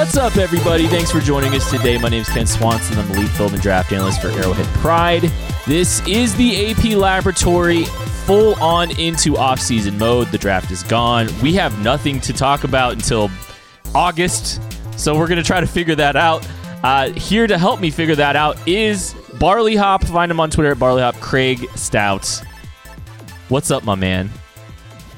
What's up, everybody? Thanks for joining us today. My name is Kent Swanson. I'm the lead film and draft analyst for Arrowhead Pride. This is the AP Laboratory full on into off-season mode. The draft is gone. We have nothing to talk about until August, so we're going to try to figure that out. Uh, here to help me figure that out is Barley Hop. Find him on Twitter at Barley Hop. Craig Stout. What's up, my man?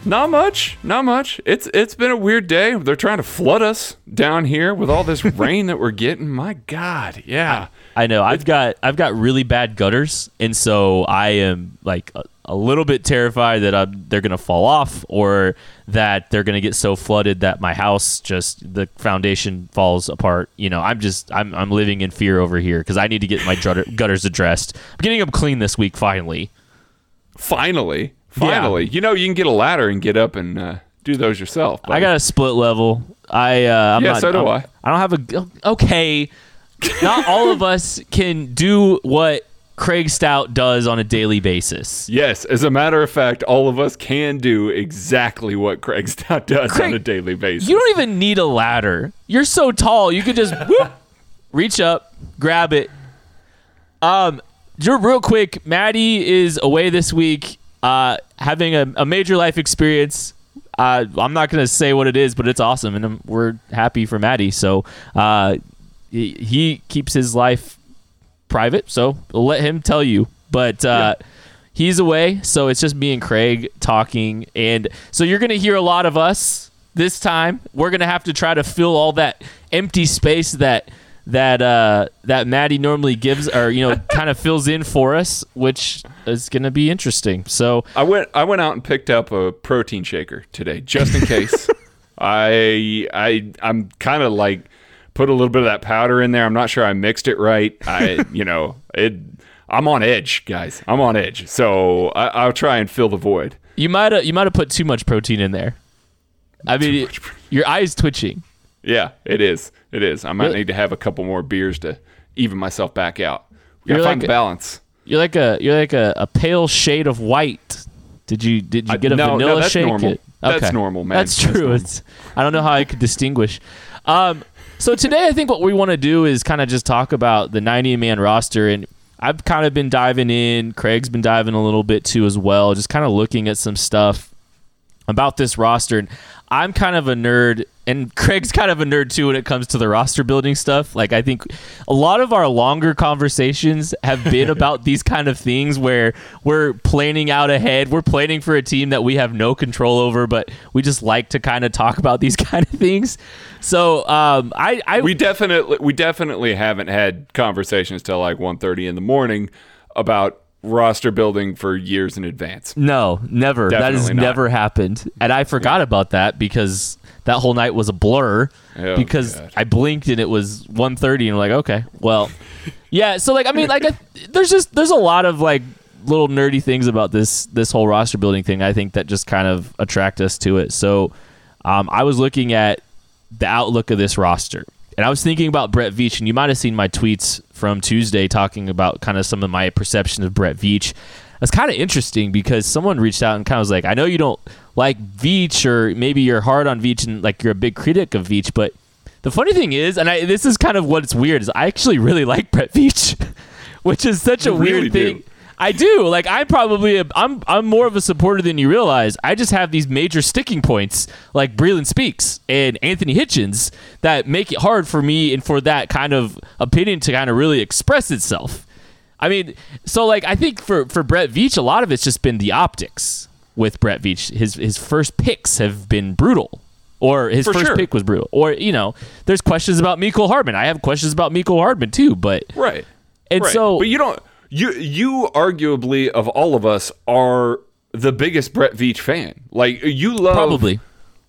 Not much, not much. It's it's been a weird day. They're trying to flood us down here with all this rain that we're getting. My God, yeah. I know. I've got I've got really bad gutters, and so I am like a, a little bit terrified that I'm, they're gonna fall off, or that they're gonna get so flooded that my house just the foundation falls apart. You know, I'm just I'm I'm living in fear over here because I need to get my gutter, gutters addressed. I'm getting them clean this week finally. Finally, finally. You know, you can get a ladder and get up and uh, do those yourself. I got a split level. I uh, I'm Yeah, not, so do I'm- I. I don't have a okay. Not all of us can do what Craig Stout does on a daily basis. Yes, as a matter of fact, all of us can do exactly what Craig Stout does Craig, on a daily basis. You don't even need a ladder. You're so tall. You could just whoop, reach up, grab it. Um, just real quick, Maddie is away this week, uh, having a, a major life experience. Uh, I'm not gonna say what it is, but it's awesome, and we're happy for Maddie. So, uh, he, he keeps his life private, so we'll let him tell you. But uh, he's away, so it's just me and Craig talking, and so you're gonna hear a lot of us this time. We're gonna have to try to fill all that empty space that that uh, that Maddie normally gives, or you know, kind of fills in for us, which is gonna be interesting. So I went I went out and picked up a protein shaker today just in case. I I I'm kind of like put a little bit of that powder in there. I'm not sure I mixed it right. I you know it. I'm on edge, guys. I'm on edge. So I, I'll try and fill the void. you might have you might have put too much protein in there. I mean, your eyes twitching. Yeah, it is. It is. I might Really? need to have a couple more beers to even myself back out. We You're find like a- balance. You're like a you're like a, a pale shade of white. Did you did you get a no, no, vanilla that's shake? normal. It- That's normal, man. That's That's true. normal. It's I don't know how I could distinguish. Um, so today I think what we want to do is kind of just talk about the 90 man roster and I've kind of been diving in. Craig's been diving a little bit too as well, just kind of looking at some stuff about this roster. And I'm kind of a nerd, and Craig's kind of a nerd too when it comes to the roster building stuff. Like, I think a lot of our longer conversations have been about these kind of things where we're planning out ahead. We're planning for a team that we have no control over, but we just like to kind of talk about these kind of things. So, um, I, I we definitely we definitely haven't had conversations till like 1.30 in the morning about roster building for years in advance. No, never. that has not. never happened. And I forgot about that because that whole night was a blur Oh, because God. I blinked and it was 1:30 and I'm like, okay, well, yeah. So like, I mean, like, I, there's just there's a lot of like little nerdy things about this this whole roster building thing. I think that just kind of attract us to it. So um, I was looking at the outlook of this roster. And I was thinking about Brett Veach, and you might have seen my tweets from Tuesday talking about kind of some of my perception of Brett Veach. That's kind of interesting because someone reached out and kind of was like, I know you don't like Veach, or maybe you're hard on Veach and like you're a big critic of Veach, but the funny thing is, and I, this is kind of what's weird, is I actually really like Brett Veach, which is such a You weird do. thing. I do. Like I'm probably a, I'm I'm more of a supporter than you realize. I just have these major sticking points like Breeland Speaks and Anthony Hitchens that make it hard for me and for that kind of opinion to kind of really express itself. I mean, so like I think for for Brett Veach, a lot of it's just been the optics with Brett Veach. His his first picks have been brutal. Or his For first sure. pick was brutal. Or, you know, there's questions about Mecole Hardman. I have questions about Mecole Hardman too, but Right. and right. so but you don't you you arguably of all of us are the biggest Brett Veach fan. Like you love Probably.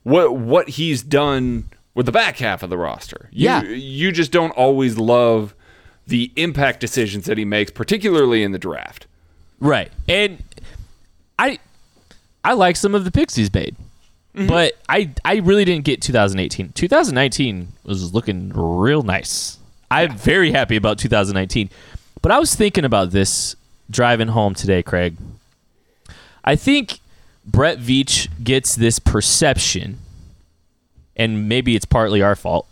what what he's done with the back half of the roster. You, Yeah. you just don't always love the impact decisions that he makes, particularly in the draft. Right. And I I like some of the picks he's made. Mm-hmm. But I I really didn't get 2018. 2019 was looking real nice. I'm very happy about 2019. But I was thinking about this driving home today, Craig. I think Brett Veach gets this perception, and maybe it's partly our fault,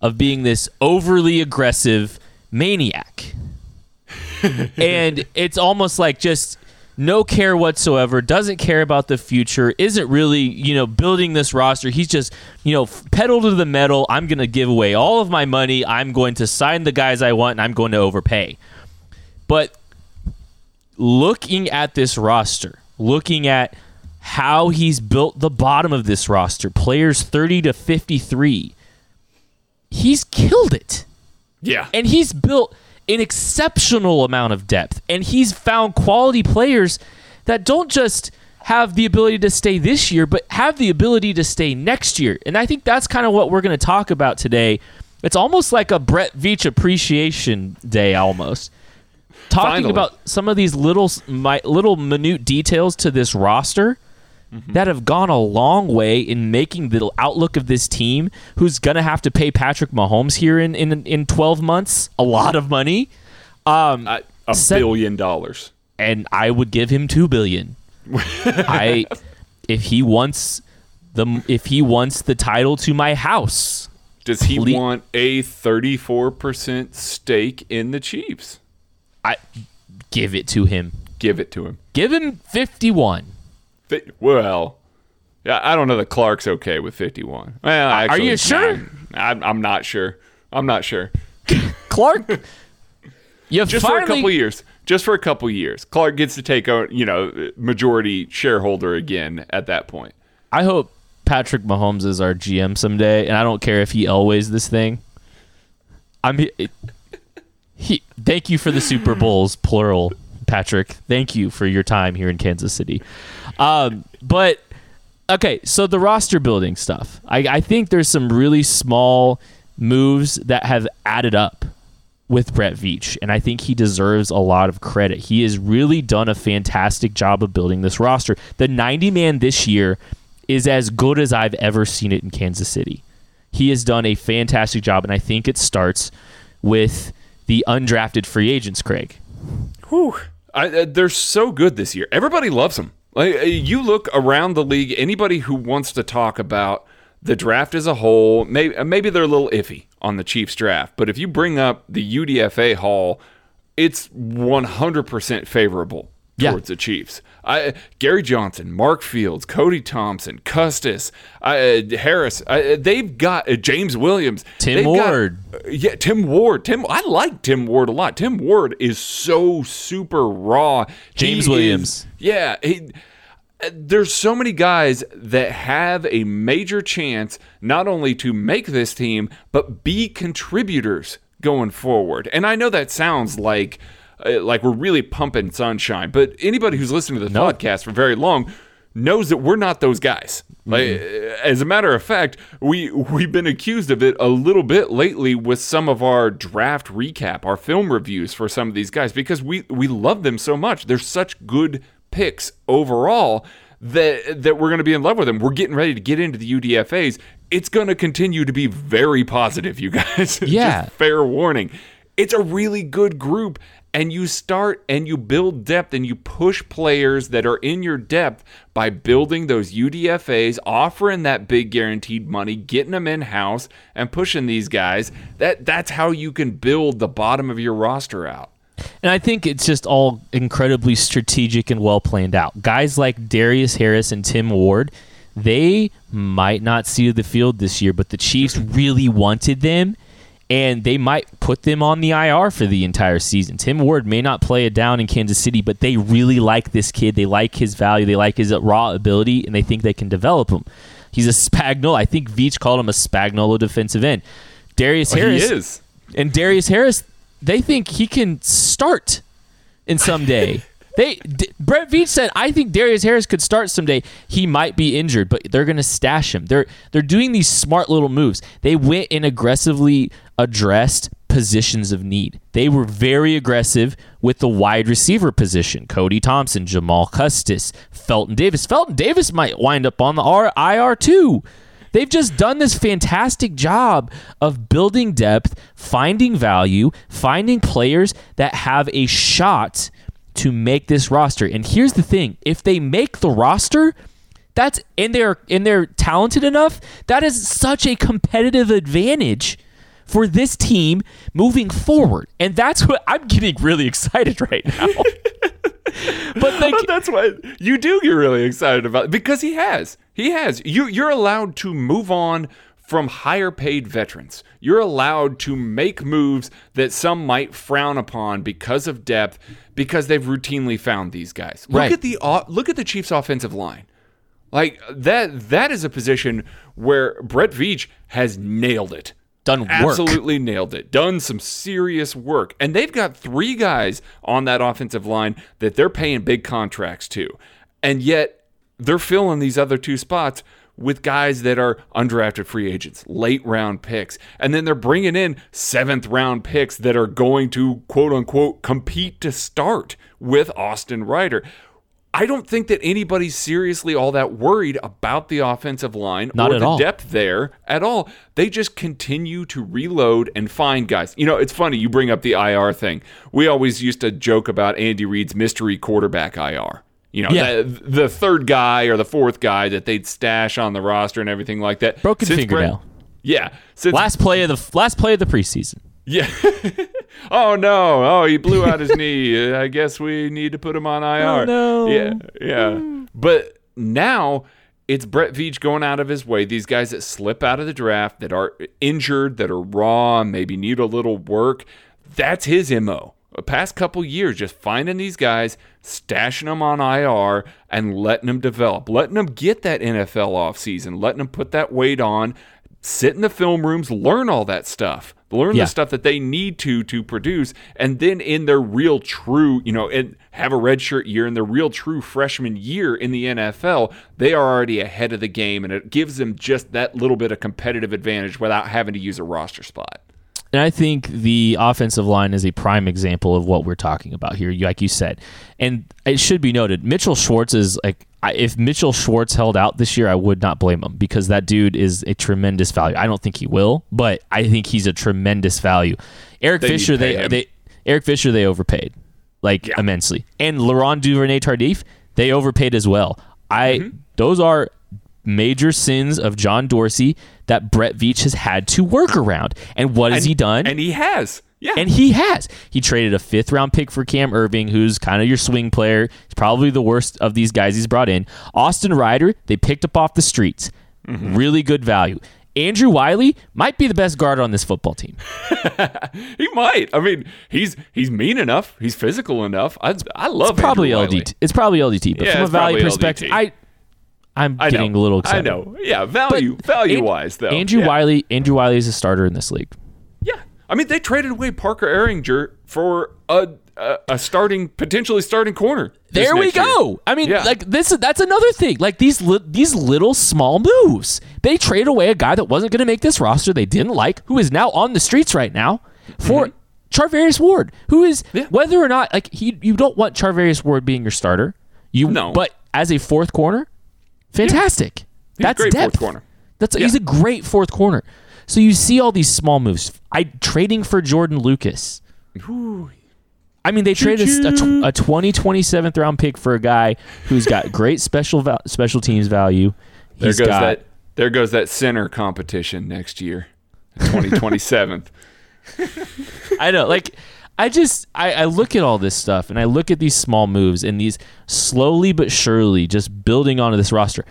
of being this overly aggressive maniac. and it's almost like just no care whatsoever, doesn't care about the future, isn't really, you know, building this roster. He's just, you know, pedal to the metal. I'm going to give away all of my money. I'm going to sign the guys I want and I'm going to overpay. But looking at this roster, looking at how he's built the bottom of this roster, players 30 to 53, he's killed it. Yeah. And he's built an exceptional amount of depth. And he's found quality players that don't just have the ability to stay this year, but have the ability to stay next year. And I think that's kind of what we're going to talk about today. It's almost like a Brett Veach appreciation day, almost. Talking Finally. about some of these little, my, little minute details to this roster that have gone a long way in making the outlook of this team, who's going to have to pay Patrick Mahomes here in, in, in 12 months a lot of money. Um, I, a Set- billion dollars. and I would give him two billion. I, if he wants the if he wants the title to my house, Does he want a 34% stake in the Chiefs? I give it to him. Give it to him. Give him fifty one. Well, yeah, I don't know that Clark's okay with 51. Well, actually, Are you sure? I'm, I'm not sure. I'm not sure. Clark, you Just for a couple years. Just for a couple years. Clark gets to take a, you know, majority shareholder again at that point. I hope Patrick Mahomes is our GM someday, and I don't care if he Elways this thing. I'm it, he. Thank you for the Super Bowls, plural, Patrick. Thank you for your time here in Kansas City. Um, but okay, so the roster building stuff. I, I think there's some really small moves that have added up with Brett Veach, and I think he deserves a lot of credit. He has really done a fantastic job of building this roster. The 90 man this year is as good as I've ever seen it in Kansas City. He has done a fantastic job, and I think it starts with the undrafted free agents, Craig. Whew. I, uh, they're so good this year. Everybody loves them. Like uh, you look around the league, anybody who wants to talk about the draft as a whole, maybe maybe they're a little iffy on the Chiefs draft, but if you bring up the UDFA haul, it's 100% favorable Yeah. towards the Chiefs. I, Gary Johnson, Mark Fields, Cody Thompson, Custis, uh, Harris, uh, they've got uh, James Williams, Tim They've got- Ward. uh, yeah, Tim Ward. Tim, I like Tim Ward a lot. Tim Ward is so super raw. James He Williams. is- yeah, he, uh, there's so many guys that have a major chance not only to make this team but be contributors going forward. And I know that sounds like Uh, like we're really pumping sunshine, but anybody who's listened to the No. podcast for very long knows that we're not those guys. Like, mm-hmm. uh, as a matter of fact, we we've been accused of it a little bit lately with some of our draft recap, our film reviews for some of these guys because we we love them so much. They're such good picks overall that that we're going to be in love with them. We're getting ready to get into the UDFA's. It's going to continue to be very positive, you guys. Yeah. Just fair warning. It's a really good group and you start and you build depth and you push players that are in your depth by building those UDFAs, offering that big guaranteed money, getting them in house and pushing these guys. That that's how you can build the bottom of your roster out. And I think it's just all incredibly strategic and well planned out. Guys like Darius Harris and Tim Ward, they might not see the field this year, but the Chiefs really wanted them, and they might put them on the IR for the entire season. Tim Ward may not play it down in Kansas City, but they really like this kid. They like his value, they like his raw ability, and they think they can develop him. He's a Spagnuolo. I think Veach called him a Spagnuolo defensive end. Darius oh, Harris he is. and Darius Harris, they think he can start in someday. they D- Brett Veach said, "I think Darius Harris could start someday. He might be injured, but they're going to stash him. They're they're doing these smart little moves. They went and aggressively addressed positions of need. They were very aggressive with the wide receiver position. Cody Thompson, Jamal Custis, Felton Davis. Felton Davis might wind up on the R- IR too. They've just done this fantastic job of building depth, finding value, finding players that have a shot to make this roster. And here's the thing, if they make the roster, that's and they're and they're talented enough, that is such a competitive advantage for this team moving forward. And that's what I'm getting really excited right now. but like, that's what you do get really excited about because he has. He has. You you're allowed to move on from higher paid veterans. You're allowed to make moves that some might frown upon because of depth because they've routinely found these guys. Look Right. at the look at the Chiefs offensive line. Like that that is a position where Brett Veach has nailed it. Done work. Absolutely nailed it. Done some serious work. And they've got three guys on that offensive line that they're paying big contracts to. And yet they're filling these other two spots with guys that are undrafted free agents, late round picks. And then they're bringing in seventh round picks that are going to quote unquote compete to start with Austin Reiter. I don't think that anybody's seriously all that worried about the offensive line Not or the all. depth there at all. They just continue to reload and find guys. You know, it's funny you bring up the IR thing. We always used to joke about Andy Reid's mystery quarterback IR. You know, Yeah. the, the third guy or the fourth guy that they'd stash on the roster and everything like that. Broken Since fingernail. Brett- yeah. Since last play of the last play of the preseason. yeah. oh no. Oh, he blew out his knee. I guess we need to put him on IR. Oh, no. Yeah. Yeah. But now it's Brett Veach going out of his way. These guys that slip out of the draft, that are injured, that are raw, maybe need a little work. That's his MO. The past couple years, just finding these guys, stashing them on IR, and letting them develop, letting them get that NFL offseason, letting them put that weight on, sit in the film rooms, learn all that stuff, learn Yeah. the stuff that they need to to produce, and then in their real true, you know, and have a redshirt year in their real true freshman year in the NFL, they are already ahead of the game, and it gives them just that little bit of competitive advantage without having to use a roster spot. And I think the offensive line is a prime example of what we're talking about here, like you said. And it should be noted, Mitchell Schwartz is like, if Mitchell Schwartz held out this year, I would not blame him because that dude is a tremendous value. I don't think he will, but I think he's a tremendous value. Eric They Fisher, they, him. they Eric Fisher, they overpaid like Yeah. immensely, and Laurent Duvernay Tardif, they overpaid as well. I Mm-hmm. those are major sins of John Dorsey that Brett Veach has had to work around. And what has And- he done? And he has. Yeah. And he has. He traded a fifth round pick for Cam Erving, who's kind of your swing player. He's probably the worst of these guys he's brought in. Austin Reiter, they picked up off the streets. Mm-hmm. Really good value. Andrew Wylie might be the best guard on this football team. he might. I mean, he's he's mean enough. He's physical enough. I I love Probably Andrew Wylie. LDT. It's probably LDT, but Yeah, from a value perspective, LDT. I I'm I getting know. a little excited. I know. Yeah, value But value An- wise though. Andrew Yeah. Wylie, Andrew Wylie is a starter in this league. Yeah, I mean they traded away Parker Ehinger for a a, a starting potentially starting corner. There we next year. go. I mean, Yeah. like this. That's another thing. Like these li- these little small moves. They trade away a guy that wasn't going to make this roster. They didn't like, who is now on the streets right now for Charvarius Ward, who is Mm-hmm. Yeah. whether or not like he. You don't want Charvarius Ward being your starter. You No. but as a fourth corner, fantastic. He's a That's great fourth depth. corner. That's he's Yeah. a great fourth corner. So you see all these small moves. I trading for Jordan Lucas. I mean, they traded a, a, a 20, 27th round pick for a guy who's got great special val- special teams value. There goes got, that. There goes that center competition next year, twenty twenty seventh. I know, like, I just I, I look at all this stuff and I look at these small moves and these slowly but surely just building onto this roster.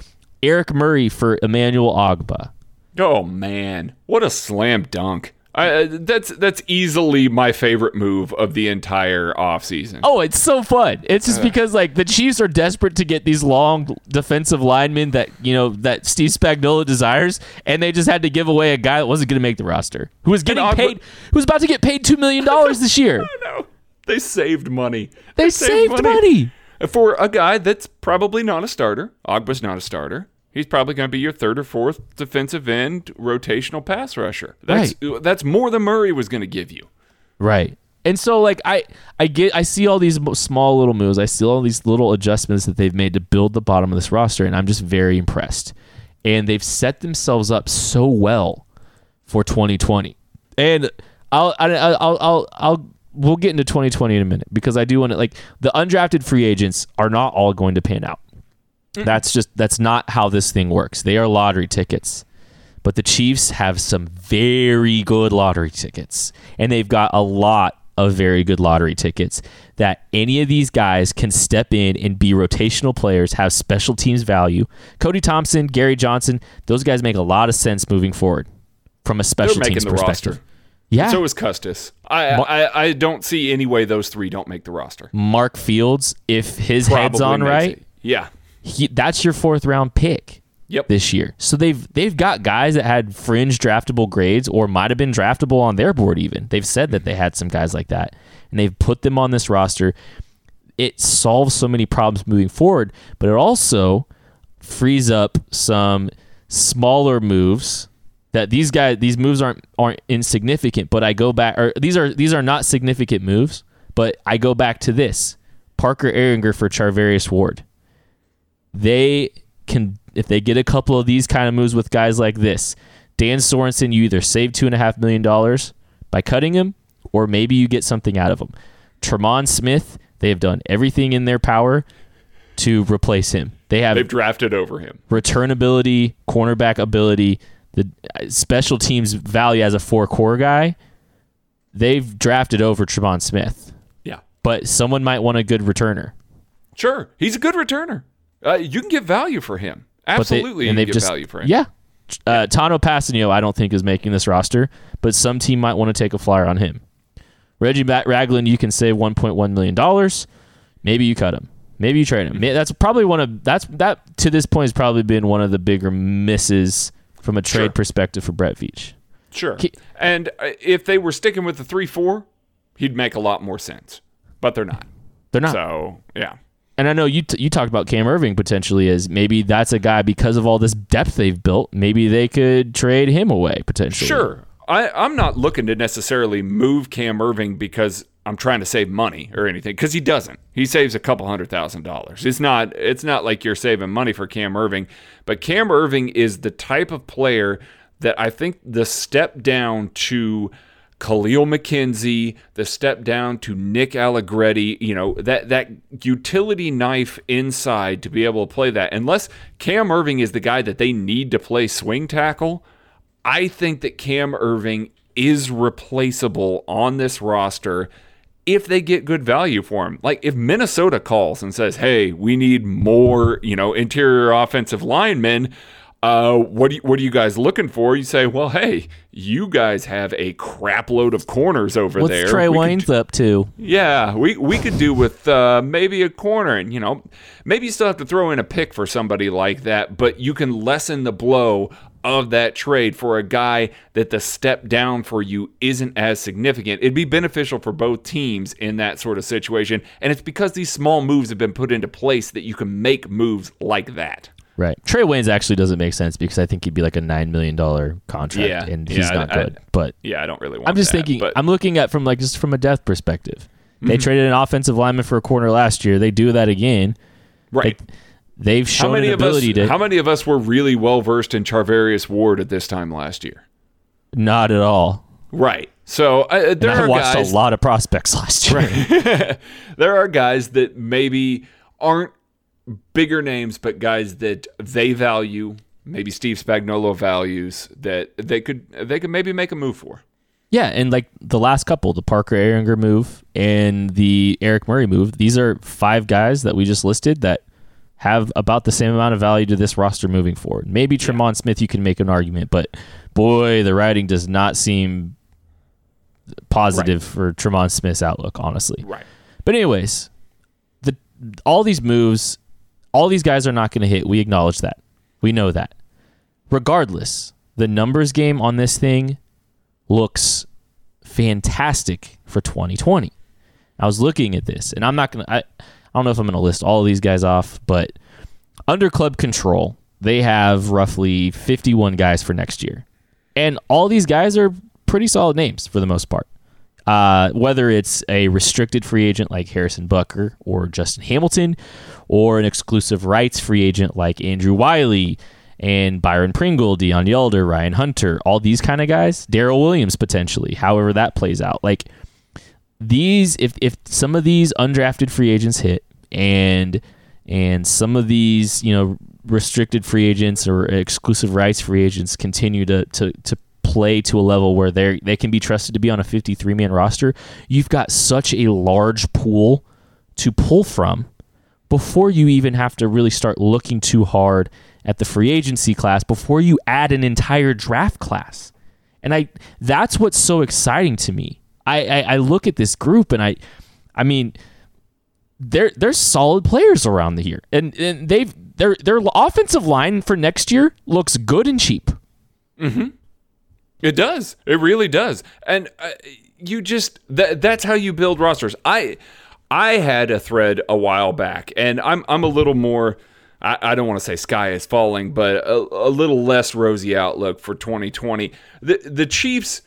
Eric Murray for Emmanuel Ogbah. Oh man, what a slam dunk! I, uh, that's that's easily my favorite move of the entire offseason. Oh, it's so fun. It's just because like the Chiefs are desperate to get these long defensive linemen that you know that Steve Spagnuolo desires, and they just had to give away a guy that wasn't going to make the roster, who was getting Ogbah- paid, who was about to get paid two million dollars this year. they saved money. They saved money. for a guy that's probably not a starter. Ogbah's not a starter. He's probably going to be your third or fourth defensive end rotational pass rusher. That's uh, that's more than Murray was going to give you. Right. And so like I I get I see all these small little moves. I see all these little adjustments that they've made to build the bottom of this roster and I'm just very impressed. And they've set themselves up so well for 2020. And I'll I'll I'll I'll, I'll we'll get into 2020 in a minute because I do want to like the undrafted free agents are not all going to pan out. That's just that's not how this thing works. They are lottery tickets. But the Chiefs have some very good lottery tickets, and they've got a lot of very good lottery tickets that any of these guys can step in and be rotational players, have special teams value. Cody Thompson, Gary Johnson, those guys make a lot of sense moving forward from a special teams perspective. roster. Yeah. So is Custis. I, Mar- I I don't see any way those three don't make the roster. Mark Fields, if his head's on right, it. Yeah. He, that's your fourth round pick Yep. this year. So they've they've got guys that had fringe draftable grades or might have been draftable on their board even. They've said that they had some guys like that and they've put them on this roster. It solves so many problems moving forward, but it also frees up some smaller moves that these guys these moves aren't aren't insignificant, but I go back or these are these are not significant moves, but I go back to this. Parker Ehinger for Charvarius Ward they can if they get a couple of these kind of moves with guys like this, Dan Sorensen, you either save two and a half million dollars by cutting him, or maybe you get something out of him. Tremon Smith, they have done everything in their power to replace him. They have They've drafted over him. return ability, cornerback ability, the uh, special teams value as a four core guy. They've drafted over Tremon Smith, Yeah. but someone might want a good returner. Sure. He's a good returner. Uh, you can get value for him. But they- Absolutely, you can get value for him. Yeah. Uh, Tanoh Kpassagnon, I don't think is making this roster, but some team might want to take a flyer on him. Reggie Ragland, you can save 1.1 million dollars. Maybe you cut him. Maybe you trade him. That's probably one of that's that to this point has probably been one of the bigger misses from a trade Sure. perspective for Brett Veach. Sure. And uh, if they were sticking with the 3 4, he'd make a lot more sense. But they're not. They're not. So, yeah. And I know you t- you talked about Cam Erving potentially as maybe that's a guy because of all this depth they've built. Maybe they could trade him away potentially. Sure. I, I'm not looking to necessarily move Cam Erving because I'm trying to save money or anything, because he doesn't. He saves a couple hundred thousand dollars. It's not it's not like you're saving money for Cam Erving, but Cam Irving is the type of player that I think the step down to Kahlil McKenzie, the step down to Nick Allegretti, you know, that that utility knife inside to be able to play that. Unless Cam Erving is the guy that they need to play swing tackle, I think that Cam Erving is replaceable on this roster if they get good value for him. Like if Minnesota calls and says, "Hey, we need more, you know, interior offensive linemen," uh, what do you, what are you guys looking for? You say, "Well, hey, you guys have a crap load of corners over What's there. Trey We could Wayne's up to? yeah, we we could do with uh, maybe a corner, and you know, maybe you still have to throw in a pick for somebody like that, but you can lessen the blow of that trade for a guy that the step down for you isn't as significant. It'd be beneficial for both teams in that sort of situation, and it's because these small moves have been put into place that you can make moves like that. Right. Trae Waynes actually doesn't make sense because I think he'd be like a nine million dollar contract, Yeah, and yeah, he's not I- good. but Yeah, I don't really want. To. I'm just that, thinking. but I'm looking at from like just from a depth perspective. They Mm-hmm. traded an offensive lineman for a corner last year. They do that again. right. They've How shown many an of us? ability to How many of us were really well versed in Charvarius Ward at this time last year? not at all. Right. So uh, And there I are watched guys. a lot of prospects last year. there are guys that maybe aren't bigger names, but guys that they value. Maybe Steve Spagnuolo values that they could they could maybe make a move for. Yeah, and like the last couple, the Parker Ehinger move and the Eric Murray move, these are five guys that we just listed that have about the same amount of value to this roster moving forward. Maybe Tremon Smith, you can make an argument, but boy, the writing does not seem positive for Tremon Smith's outlook, honestly. Right. But anyways, the all these moves, all these guys are not going to hit. We acknowledge that. We know that. Regardless, the numbers game on this thing looks fantastic for 2020. I was looking at this, and I'm not gonna. I, I don't know if I'm gonna list all of these guys off, but under club control, they have roughly 51 guys for next year, and all these guys are pretty solid names for the most part. Uh, whether it's a restricted free agent like Harrison Butker or Justin Hamilton, or an exclusive rights free agent like Andrew Wylie and Byron Pringle, Deon Yelder, Ryan Hunter, all these kind of guys, Darrel Williams potentially, however that plays out. Like these, if if some of these undrafted free agents hit and and some of these, you know, restricted free agents or exclusive rights free agents continue to to to play to a level where they they can be trusted to be on a 53 man roster, you've got such a large pool to pull from before you even have to really start looking too hard at the free agency class before you add an entire draft class. And I that's what's so exciting to me. I, I, I look at this group and I I mean they're they're solid players around the. And and they've their their offensive line for next year looks good and cheap. Mm-hmm. It does. It really does. And uh, you just that that's how you build rosters. I I had a thread a while back, and I'm I'm a little more. I, I don't want to say sky is falling, but a, a little less rosy outlook for 2020. The the Chiefs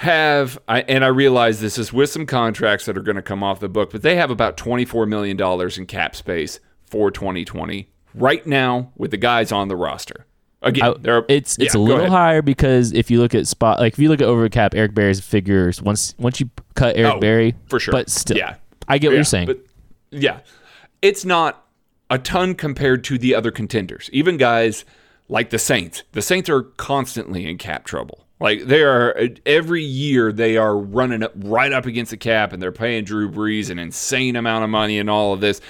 have, I, and I realize this is with some contracts that are going to come off the book, but they have about 24 million dollars in cap space for 2020 right now with the guys on the roster. Again, I- they're it's it's yeah, a little ahead. higher because if you look at spot like if you look at over cap Eric Berry's figures once once you cut Eric Oh, Berry for sure. but still Yeah. I get what Yeah, you're saying But yeah, it's not a ton compared to the other contenders. Even guys like the Saints. The Saints are constantly in cap trouble. Like they are every year they are running up right up against the cap and they're paying Drew Brees an insane amount of money and all of this.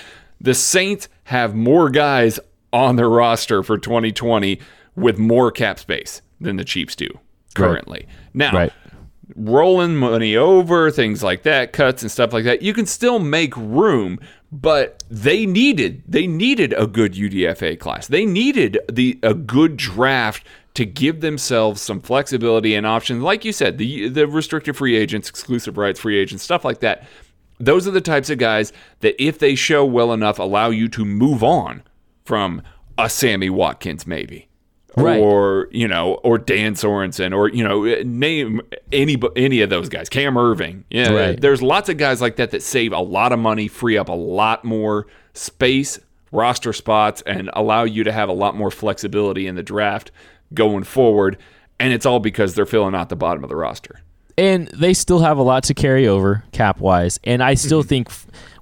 The Saints have more guys on their roster for 2020 with more cap space than the Chiefs do currently. Now, Right. rolling money over, things like that, cuts and stuff like that, you can still make room. But they needed they needed a good UDFA class. They needed the a good draft to give themselves some flexibility and options. Like you said, the the restricted free agents, exclusive rights free agents, stuff like that. Those are the types of guys that if they show well enough allow you to move on from a Sammy Watkins maybe Right. or you know, or Dan Sorensen, or you know, name any any of those guys. Cam Erving. Yeah, Right. there's lots of guys like that that save a lot of money, free up a lot more space, roster spots, and allow you to have a lot more flexibility in the draft going forward. And it's all because they're filling out the bottom of the roster. and they still have a lot to carry over cap wise. And I still Mm-hmm. think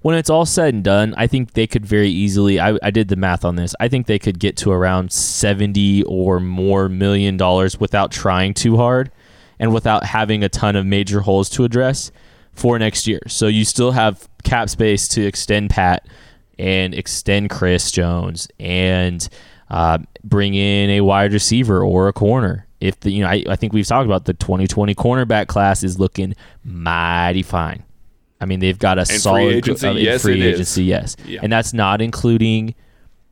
when it's all said and done, I think they could very easily. I, I did the math on this. I think they could get to around seventy or more million dollars without trying too hard, and without having a ton of major holes to address for next year. So you still have cap space to extend Pat and extend Chris Jones and uh, bring in a wide receiver or a corner. If the you know, I, I think we've talked about the 2020 cornerback class is looking mighty fine. I mean, they've got a free solid agency, uh, yes, free is. agency, yes, Yeah. and that's not including,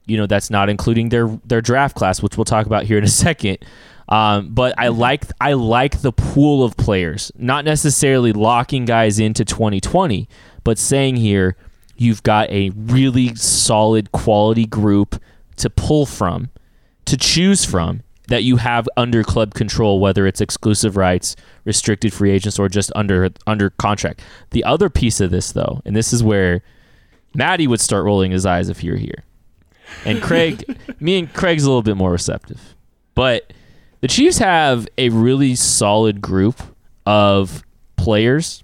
you know, that's not including their their draft class, which we'll talk about here in a second. Um, but I like I like the pool of players, not necessarily locking guys into 2020, but saying here you've got a really solid quality group to pull from, to choose from that you have under club control, whether it's exclusive rights, restricted free agents, or just under under contract. The other piece of this, though, and this is where Maddie would start rolling his eyes if you were here, and Craig, me and Craig's a little bit more receptive, but the Chiefs have a really solid group of players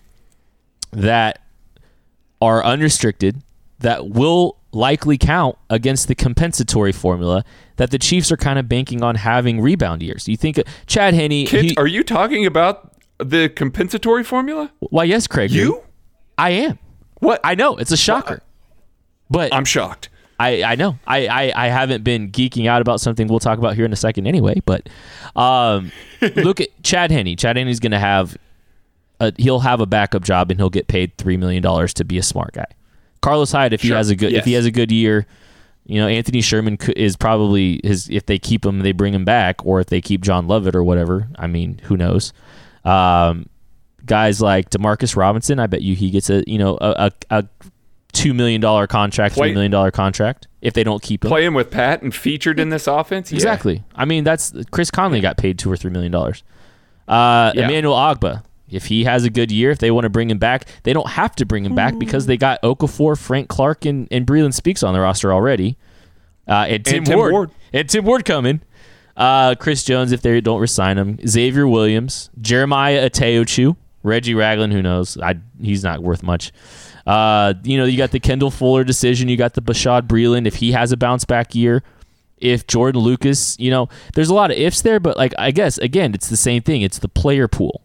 that are unrestricted that will likely count against the compensatory formula that the Chiefs are kind of banking on having rebound years. You think Chad Henne? He- are you talking about the compensatory formula? why, yes, Craig. You? I am. What? I know it's a shocker, but I'm shocked. I, I know. I, I, I haven't been geeking out about something we'll talk about here in a second anyway. But um, look at Chad Henne. Chad Henne's going to have a, he'll have a backup job and he'll get paid three million dollars to be a smart guy. Carlos Hyde, if he has a good if he has a good year, you know Anthony Sherman is probably his. If they keep him, they bring him back, or if they keep John Lovett or whatever. I mean, who knows? Um, guys like Demarcus Robinson, I bet you he gets a you know a, a, a two million dollar contract, Play- three million dollar contract if they don't keep him. Playing with Pat and featured in this offense? Yeah. Exactly. I mean, that's Chris Conley got paid two or three million dollars. Uh, Yeah. Emmanuel Ogbah, if he has a good year, if they want to bring him back, they don't have to bring him back because they got Okafor, Frank Clark, and, and Breeland Speaks on the roster already. Uh, and Tim, Tim Ward. Ward. And Tim Ward coming. Uh, Chris Jones, if they don't resign him. Xavier Williams, Jeremiah Attaochu, Reggie Ragland, who knows? I, he's not worth much. Uh, you know, you got the Kendall Fuller decision. You got the Bashad Breeland. If he has a bounce back year, if Jordan Lucas, you know, there's a lot of ifs there, but like I guess again, it's the same thing. It's the player pool.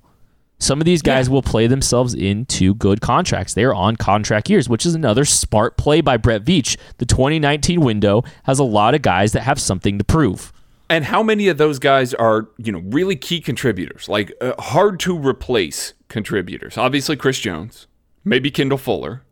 Some of these guys Yeah. will play themselves into good contracts. They are on contract years, which is another smart play by Brett Veach. The 2019 window has a lot of guys that have something to prove. And how many of those guys are, you know, really key contributors, like uh, hard to replace contributors? Obviously, Chris Jones, maybe Kendall Fuller,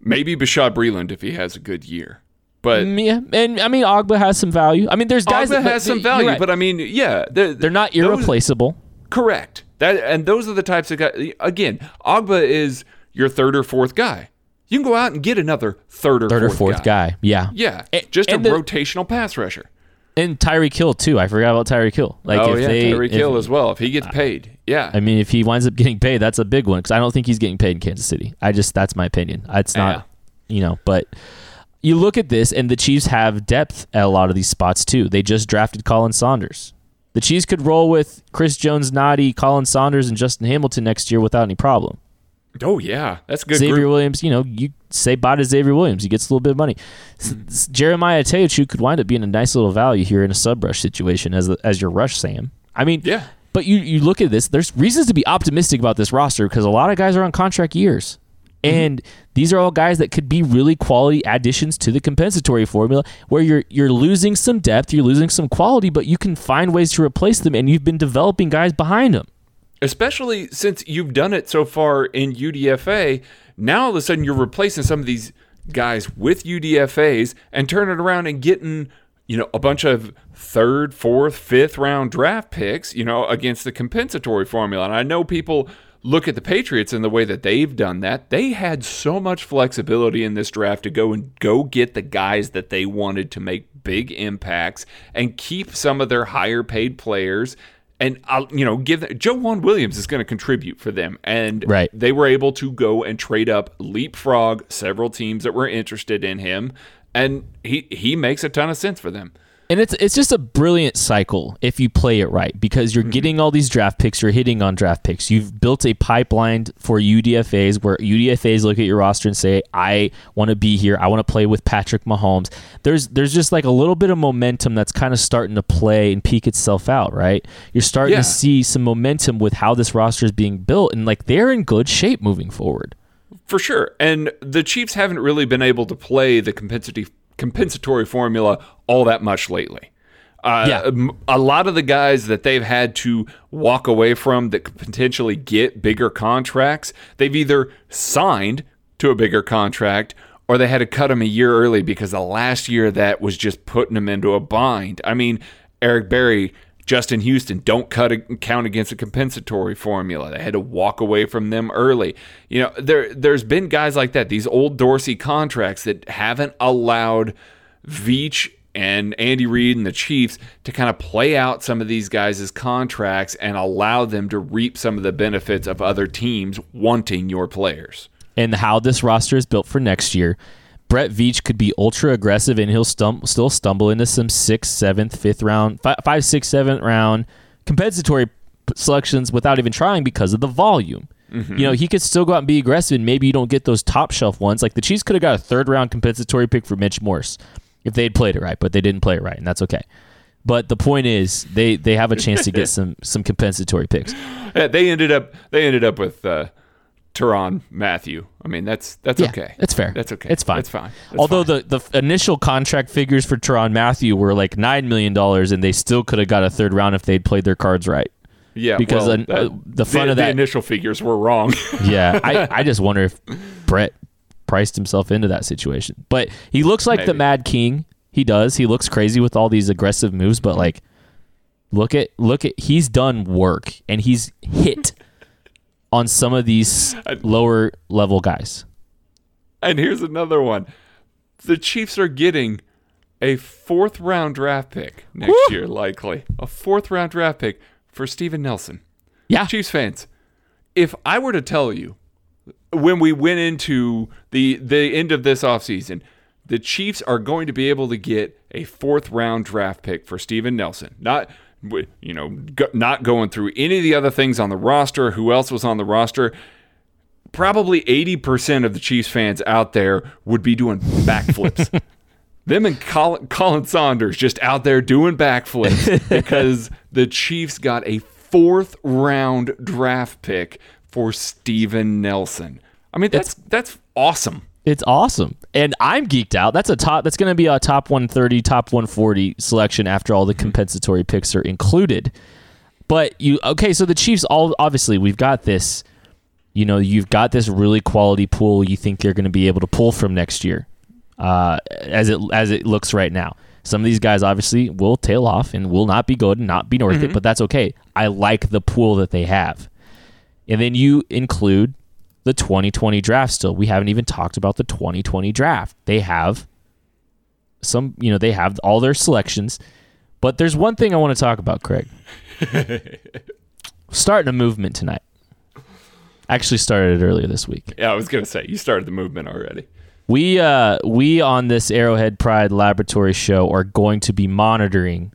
maybe Bashad Breeland if he has a good year. But Mm, Yeah, and I mean Ogbah has some value. I mean, there's guys Ogbah that has some value, right. but I mean, yeah, they're, they're not those- irreplaceable. Correct. That and those are the types of guys. Again, Ogbah is your third or fourth guy. You can go out and get another third or Third or fourth, fourth guy. Yeah, Yeah, A- just a the- rotational pass rusher. and Tyreek Hill too. I forgot about Tyreek Hill. Like oh if yeah, if- Hill as well if he gets paid. Yeah, I mean, if he winds up getting paid, that's a big one because I don't think he's getting paid in Kansas City. I just that's my opinion. It's not, you know, but you look at this, and the Chiefs have depth at a lot of these spots too. They just drafted Khalen Saunders. The Chiefs could roll with Chris Jones, Nnadi, Khalen Saunders, and Justin Hamilton next year without any problem. oh yeah, that's a good. Xavier group. Williams, you know, you say bye to Xavier Williams, he gets a little bit of money. S- mm. Jeremiah Teochu could wind up being a nice little value here in a sub rush situation as as your rush Sam. I mean, Yeah. But you you look at this, there's reasons to be optimistic about this roster because a lot of guys are on contract years. Mm-hmm. And these are all guys that could be really quality additions to the compensatory formula where you're you're losing some depth, you're losing some quality, but you can find ways to replace them and you've been developing guys behind them. especially since you've done it so far in UDFA. Now all of a sudden you're replacing some of these guys with UDFA's and turning around and getting you know a bunch of third, fourth, fifth round draft picks. You know against the compensatory formula, and I know people look at the Patriots and the way that they've done that. They had so much flexibility in this draft to go and go get the guys that they wanted to make big impacts and keep some of their higher paid players and I'll, you know, give them, Joejuan Williams is going to contribute for them, and Right. they were able to go and trade up, leapfrog several teams that were interested in him, and he he makes a ton of sense for them. And it's it's just a brilliant cycle if you play it right because Mm-hmm. you're getting all these draft picks, you're hitting on draft picks. You've built a pipeline for UDFA's where UDFA's look at your roster and say, "I want to be here. I want to play with Patrick Mahomes." There's there's just like a little bit of momentum that's kind of starting to play and peak itself out, right? You're starting Yeah. to see some momentum with how this roster is being built and like they're in good shape moving forward. For sure. And the Chiefs haven't really been able to play the compensatory compensatory formula all that much lately. Uh, Yeah. A lot of the guys that they've had to walk away from that could potentially get bigger contracts, they've either signed to a bigger contract or they had to cut them a year early because the last year that was just putting them into a bind. I mean, Eric Berry, Justin Houston don't cut a, count against a compensatory formula. They had to walk away from them early. You know, there there's been guys like that. These old Dorsey contracts that haven't allowed Veach and Andy Reid and the Chiefs to kind of play out some of these guys' contracts and allow them to reap some of the benefits of other teams wanting your players. and how this roster is built for next year. Brett Veach could be ultra aggressive and he'll stum- still stumble into some sixth, seventh, fifth round, fi- five, six, seventh round compensatory selections without even trying because of the volume. You know, he could still go out and be aggressive, and maybe you don't get those top shelf ones. Like the Chiefs could have got a third round compensatory pick for Mitch Morse if they had played it right, but they didn't play it right, and that's okay. But the point is, they they have a chance to get some some compensatory picks. Uh, They ended up they ended up with uh, Tyrann Mathieu. I mean, that's that's Yeah, okay. It's fair. That's okay. It's fine. That's fine. That's Although fine. the the initial contract figures for Tyrann Mathieu were like nine million dollars, and they still could have got a third round if they'd played their cards right. yeah, because well, the- that- uh, the front of the initial figures were wrong. Yeah, I, I just wonder if Brett priced himself into that situation. But he looks like the Mad King. He does. He looks crazy with all these aggressive moves, but like, look at look at he's done work and he's hit on some of these lower level guys. And here's another one. The Chiefs are getting a fourth round draft pick next year, likely. A fourth round draft pick for Steven Nelson. Yeah, Chiefs fans, if I were to tell you when we went into the the end of this offseason, the Chiefs are going to be able to get a fourth round draft pick for Steven Nelson. Not you know, go, not going through any of the other things on the roster, who else was on the roster. Probably 80% of the Chiefs fans out there would be doing backflips. them and Khalen, Khalen Saunders just out there doing backflips because the Chiefs got a fourth round draft pick for Steven Nelson. I mean, that's that's awesome. It's awesome. And I'm geeked out. That's a top that's going to be a top 130, top 140 selection after all the compensatory picks are included. But you okay, so the Chiefs all obviously we've got this you know, you've got this really quality pool you think they're going to be able to pull from next year. Uh, as it as it looks right now. Some of these guys obviously will tail off and will not be good and not be worth it, but that's okay. I like the pool that they have. And then you include the 2020 draft still. We haven't even talked about the 2020 draft. They have some, you know, they have all their selections. But there's one thing I want to talk about, Craig. Starting a movement tonight. Actually started it earlier this week. Yeah, I was gonna say you started the movement already. We uh we on this Arrowhead Pride Laboratory show are going to be monitoring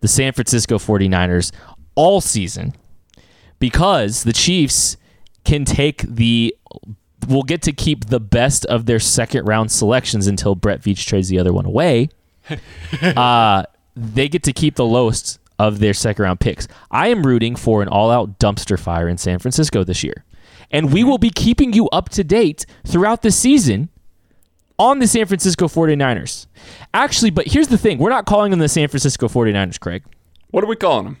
the San Francisco 49ers all season because the Chiefs can take the will get to keep the best of their second round selections until Brett Veach trades the other one away. uh they get to keep the lowest of their second round picks. I am rooting for an all out dumpster fire in San Francisco this year. And we will be keeping you up to date throughout the season on the San Francisco 49ers. Actually, but here's the thing we're not calling them the San Francisco 49ers, Craig. What are we calling them?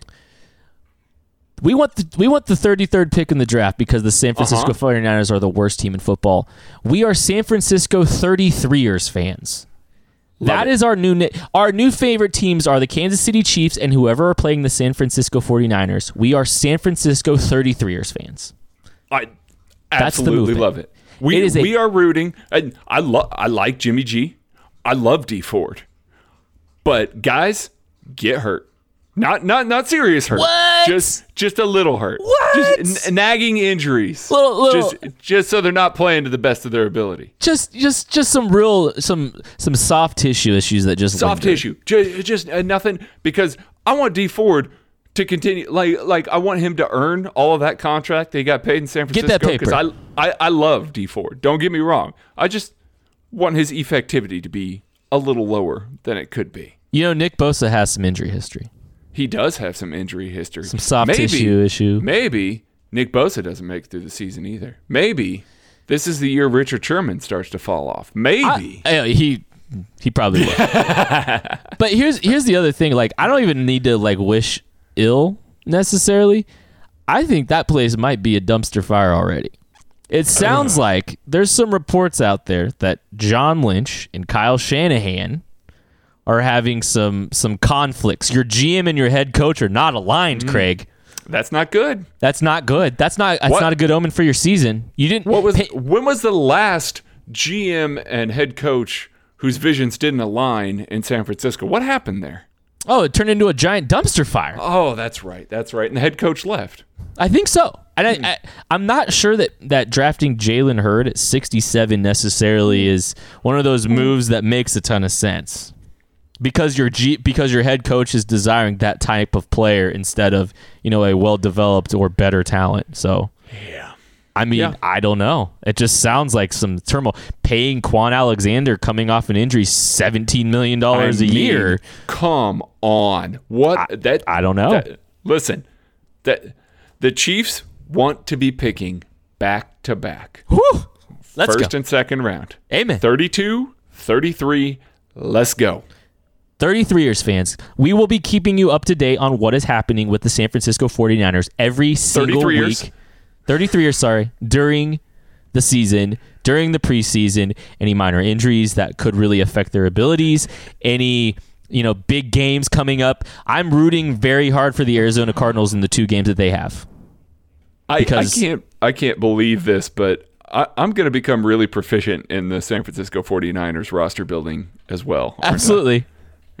We want the we want the 33rd pick in the draft because the San Francisco Uh-huh. 49ers are the worst team in football. We are San Francisco 33ers fans. That it. is our new our new favorite teams are the Kansas City Chiefs and whoever are playing the San Francisco 49ers. We are San Francisco 33ers fans. I absolutely love it. We It is a- we are rooting. And I love I like Jimmy G. I love Dee Ford. But guys, get hurt. Not not not serious hurt. What? Just just a little hurt. What? Just n- nagging injuries. Little- little- Just just so they're not playing to the best of their ability. Just just just some real some some soft tissue issues that just Soft linger. tissue. Just, just uh, nothing because I want Dee Ford to continue like like I want him to earn all of that contract he got paid in San Get Francisco that paper. I, I I love Dee Ford. Don't get me wrong. I just want his effectivity to be a little lower than it could be. You know, Nick Bosa has some injury history. He does have some injury history. Some soft tissue issue. Maybe Nick Bosa doesn't make it through the season either. Maybe this is the year Richard Sherman starts to fall off. Maybe. I- he he probably will. but here's here's the other thing. Like I don't even need to like wish ill necessarily. I think that place might be a dumpster fire already. It sounds oh. like there's some reports out there that John Lynch and Kyle Shanahan are having some some conflicts. Your GM and your head coach are not aligned, Mm. Craig. That's not good. That's not good. That's not that's What- not a good omen for your season. You didn't What was pay- when was the last GM and head coach whose visions didn't align in San Francisco? What happened there? Oh, it turned into a giant dumpster fire. Oh, that's right. That's right. And the head coach left. I think so. And I, I, I'm not sure that, that drafting Jalen Hurd at 67 necessarily is one of those moves that makes a ton of sense. Because your G, because your head coach is desiring that type of player instead of you know a well developed or better talent. So Yeah. I mean Yeah. I don't know. It just sounds like some turmoil. Paying Kwon Alexander coming off an injury, 17 million dollars a year. Come on. What that I don't know. that- listen. That the Chiefs want to be picking back to back. First go. and second round. Amen. 32, 33. Let's go. 33ers fans, we will be keeping you up to date on what is happening with the San Francisco 49ers every single 33ers. week. 33 years, sorry, during the season, during the preseason, any minor injuries that could really affect their abilities, any you know big games coming up. I'm rooting very hard for the Arizona Cardinals in the two games that they have. I, I can't I can't believe this, but I, I'm going to become really proficient in the San Francisco 49ers roster building as well. aren't I?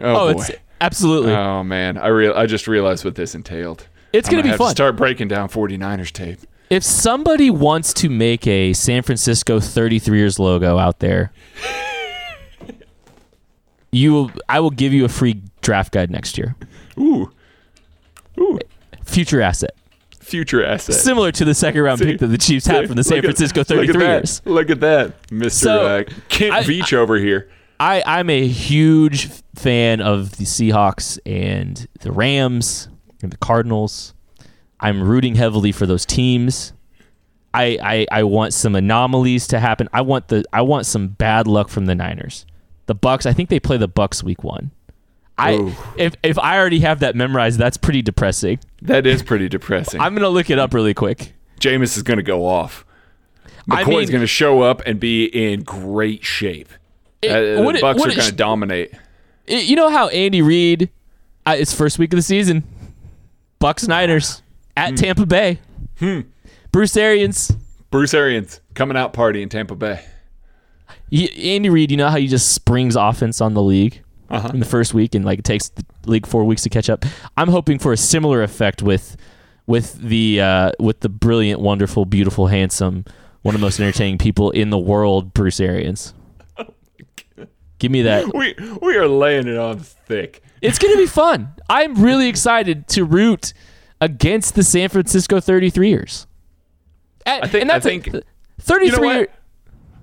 Oh, Oh, boy. it's absolutely. Oh man, I real I just realized what this entailed. It's gonna be fun. To start breaking down 49ers tape. if somebody wants to make a San Francisco 33ers logo out there, you will, I will give you a free draft guide next year. Ooh, ooh, Future asset. future asset. Similar to the second round pick that the Chiefs had from the San Francisco look at 33ers. that. Look at that, Mister So, uh, Kent I- Veach over here. I I'm a huge fan of the Seahawks and the Rams and the Cardinals. I'm rooting heavily for those teams. I, I I want some anomalies to happen. I want the I want some bad luck from the Niners. The Bucks. I think they play the Bucks week one. I Ooh. if if I already have that memorized, that's pretty depressing. That is pretty depressing. I'm gonna look it up really quick. Jameis is going to go off. I McCoy's mean- going to show up and be in great shape. It- Uh, the it- Bucks what are going to dominate. it- you know how Andy Reid, uh, it's first week of the season, Bucks Niners at Tampa Bay. Hmm. Bruce Arians, Bruce Arians coming out party in Tampa Bay. Andy Reid. You know how he just springs offense on the league Uh-huh. in the first week, and like it takes the league four weeks to catch up. I'm hoping for a similar effect with with the uh, with the brilliant, wonderful, beautiful, handsome, one of the most entertaining people in the world, Bruce Arians. Give me that. We we are laying it on thick. It's going to be fun. I'm really excited to root against the San Francisco 33ers. I think- I think- 33 You know?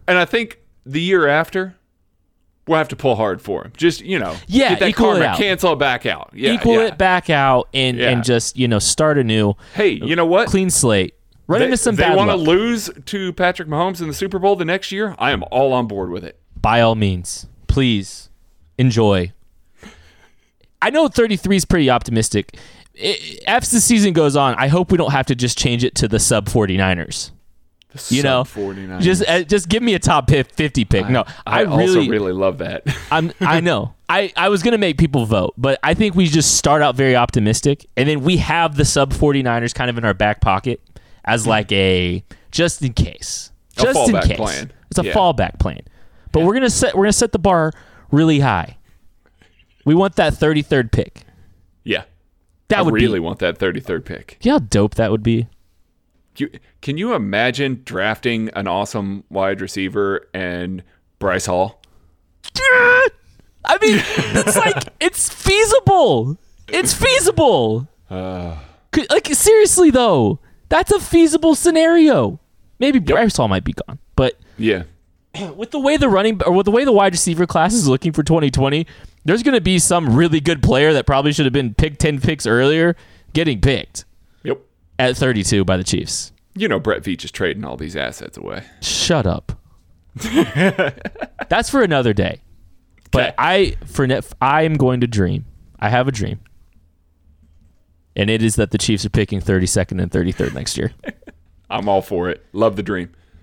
And I think the year after, we'll have to pull hard for him. Just you know, Yeah, get that equal it out. cancel it back out. Yeah, equal yeah. it back out and Yeah. and just, you know, start anew. Hey, you know what? Clean slate. Run they into some they want to lose to Patrick Mahomes in the Super Bowl the next year. I am all on board with it. By all means, please enjoy. I know 33 is pretty optimistic. I- As the season goes on, I hope we don't have to just change it to the sub 49ers. You know, 49ers. just uh, just give me a top 50 pick. no, I, I, really also really love that. I'm I know. I, I was gonna make people vote, but I think we just start out very optimistic and then we have the sub 49ers kind of in our back pocket as like a just in case. Just in case. plan. It's a Yeah. fallback plan. But we're gonna set we're gonna set the bar really high. We want that 33rd pick. yeah, That I would really be want that 33rd pick. you know how dope that would be? You, can you imagine drafting an awesome wide receiver and Bryce Hall? I mean, it's like it's feasible. It's feasible. Uh, Like seriously though, that's a feasible scenario. Maybe Bryce Hall might be gone, but yeah, with the way the running or with the way the wide receiver class is looking for 2020, there's going to be some really good player that probably should have been picked 10 picks earlier getting picked yep. at 32 by the Chiefs. You know Brett Veach is trading all these assets away. Shut up. That's for another day. But Okay. I for I am going to dream. I have a dream. And it is that the Chiefs are picking 32nd and 33rd next year. I'm all for it. Love the dream.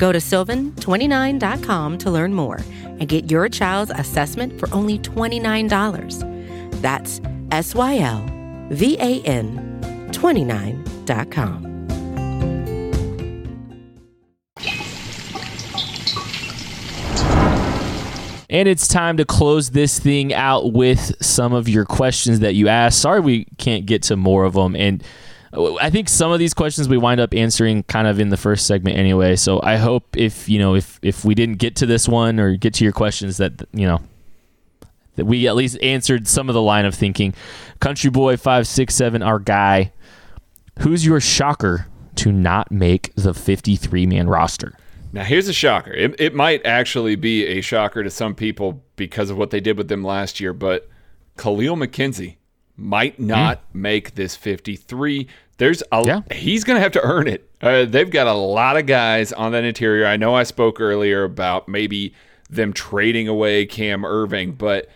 Go to sylvan29.com to learn more and get your child's assessment for only $29. That's S Y L V A N 29.com. And it's time to close this thing out with some of your questions that you asked. Sorry we can't get to more of them. And I think some of these questions we wind up answering kind of in the first segment anyway. So I hope if, you know, if if we didn't get to this one or get to your questions that, you know, that we at least answered some of the line of thinking. Country Boy 567 our guy. Who's your shocker to not make the 53 man roster? Now, here's a shocker. It, it might actually be a shocker to some people because of what they did with them last year, but Kahlil McKenzie might not make this 53. There's a Yeah. he's going to have to earn it. Uh, they've got a lot of guys on that interior. I know I spoke earlier about maybe them trading away Cam Erving, but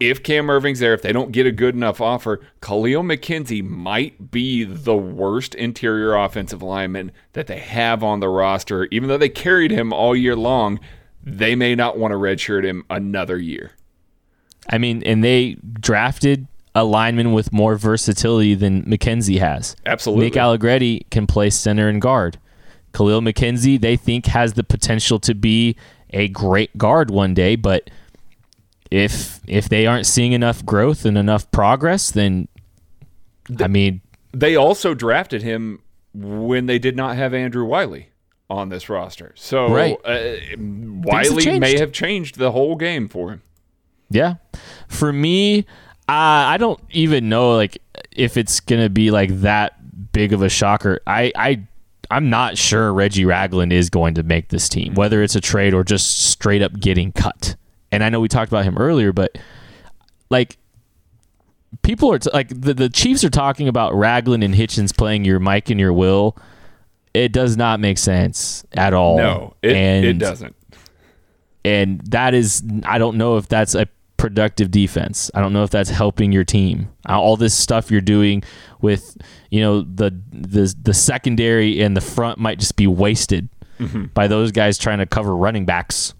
if Cam Erving's there, if they don't get a good enough offer, Kahlil McKenzie might be the worst interior offensive lineman that they have on the roster. Even though they carried him all year long, they may not want to redshirt him another year. I mean, and they drafted a lineman with more versatility than McKenzie has. Absolutely. Nick Allegretti can play center and guard. Kahlil McKenzie, they think, has the potential to be a great guard one day, but if if they aren't seeing enough growth and enough progress, then I mean, They also drafted him when they did not have Andrew Wylie on this roster. So Right. uh, Wylie may have changed the whole game for him. Yeah. For me, uh, I don't even know like if it's gonna be like that big of a shocker. I I I'm not sure Reggie Ragland is going to make this team, whether it's a trade or just straight up getting cut. And I know we talked about him earlier, but like people are t- like the, the Chiefs are talking about Ragland and Hitchens playing your Mike and your Will. It does not make sense at all. No, it, and it doesn't. and that is I don't know if that's a productive defense. I don't know if that's helping your team. Uh, All this stuff you're doing with you know the the the secondary and the front might just be wasted by those guys trying to cover running backs.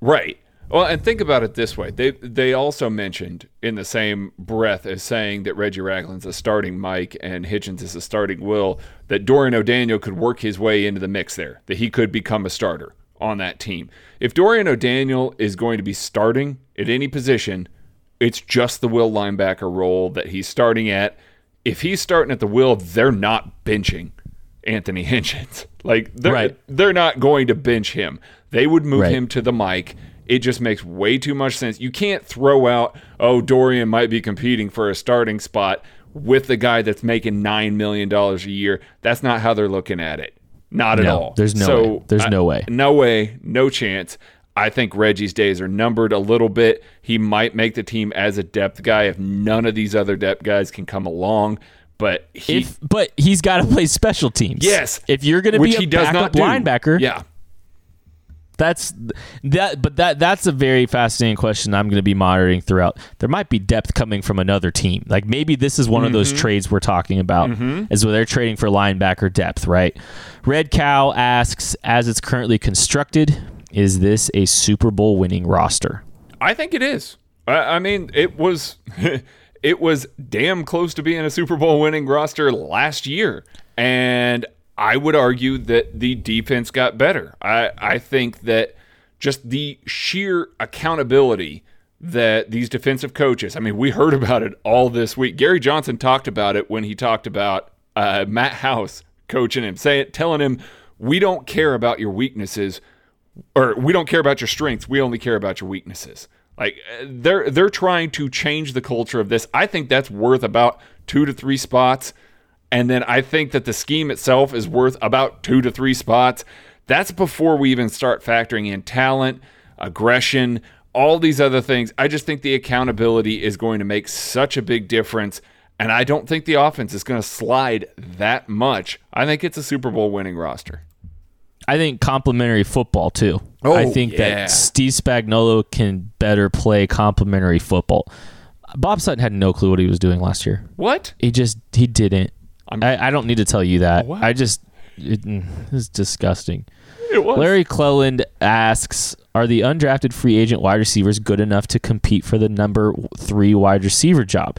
Right. Well, and think about it this way. They they also mentioned in the same breath as saying that Reggie Ragland's a starting Mike and Hitchens is a starting Will, that Dorian O'Daniel could work his way into the mix there, that he could become a starter on that team. If Dorian O'Daniel is going to be starting at any position, it's just the Will linebacker role that he's starting at. If he's starting at the Will, they're not benching Anthony Hitchens. Like they're Right. they're not going to bench him. They would move Right. him to the mic. It just makes way too much sense. You can't throw out, oh, Dorian might be competing for a starting spot with the guy that's making nine million dollars a year. That's not how they're looking at it. Not at No, all. there's no so, way. There's no way. No way. No chance. I think Reggie's days are numbered a little bit. He might make the team as a depth guy if none of these other depth guys can come along. But he, If but he's got to play special teams. yes, If you're going to be a backup linebacker, yeah, That's that, but that that's a very fascinating question. I'm going to be monitoring throughout. There might be depth coming from another team. Like maybe this is one of those mm-hmm. trades we're talking about, mm-hmm. as where they're trading for linebacker depth, right? Red Cow asks, as it's currently constructed, is this a Super Bowl winning roster? I think it is. I, I mean, it was it was damn close to being a Super Bowl winning roster last year, and I would argue that the defense got better. I I think that just the sheer accountability that these defensive coaches. I mean, we heard about it all this week. Gary Johnson talked about it when he talked about uh, Matt House coaching him, saying, telling him, "We don't care about your weaknesses." Or we don't care about your strengths. We only care about your weaknesses. Like uh, they're they're trying to change the culture of this. I think that's worth about two to three spots, and then I think that the scheme itself is worth about two to three spots. That's before we even start factoring in talent, aggression, all these other things. I just think the accountability is going to make such a big difference. And I don't think the offense is going to slide that much. I think it's a Super Bowl winning roster. I think complementary football too. Oh, I think yeah. that Steve Spagnuolo can better play complementary football. Bob Sutton had no clue what he was doing last year. What? He just he didn't. I, I don't need to tell you that. What? I just it, mm, it's disgusting. It. Larry Cleland asks, "Are the undrafted free agent wide receivers good enough to compete for the number three wide receiver job?"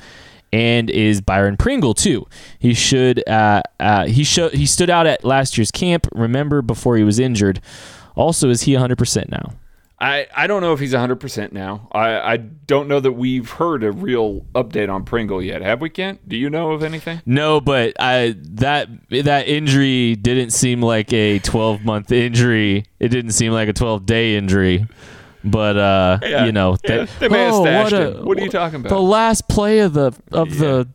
And is Byron Pringle too? He should. Uh, uh, he show, He stood out at last year's camp. Remember before he was injured. Also, is he 100 percent now? I, I don't know if he's 100% now. I, I don't know that we've heard a real update on Pringle yet. Have we, Kent? Do you know of anything? No, but I that that injury didn't seem like a 12 month injury. It didn't seem like a 12 day injury. But uh, Yeah, you know, yeah, they may have stashed him. What are you talking about? The last play of the of the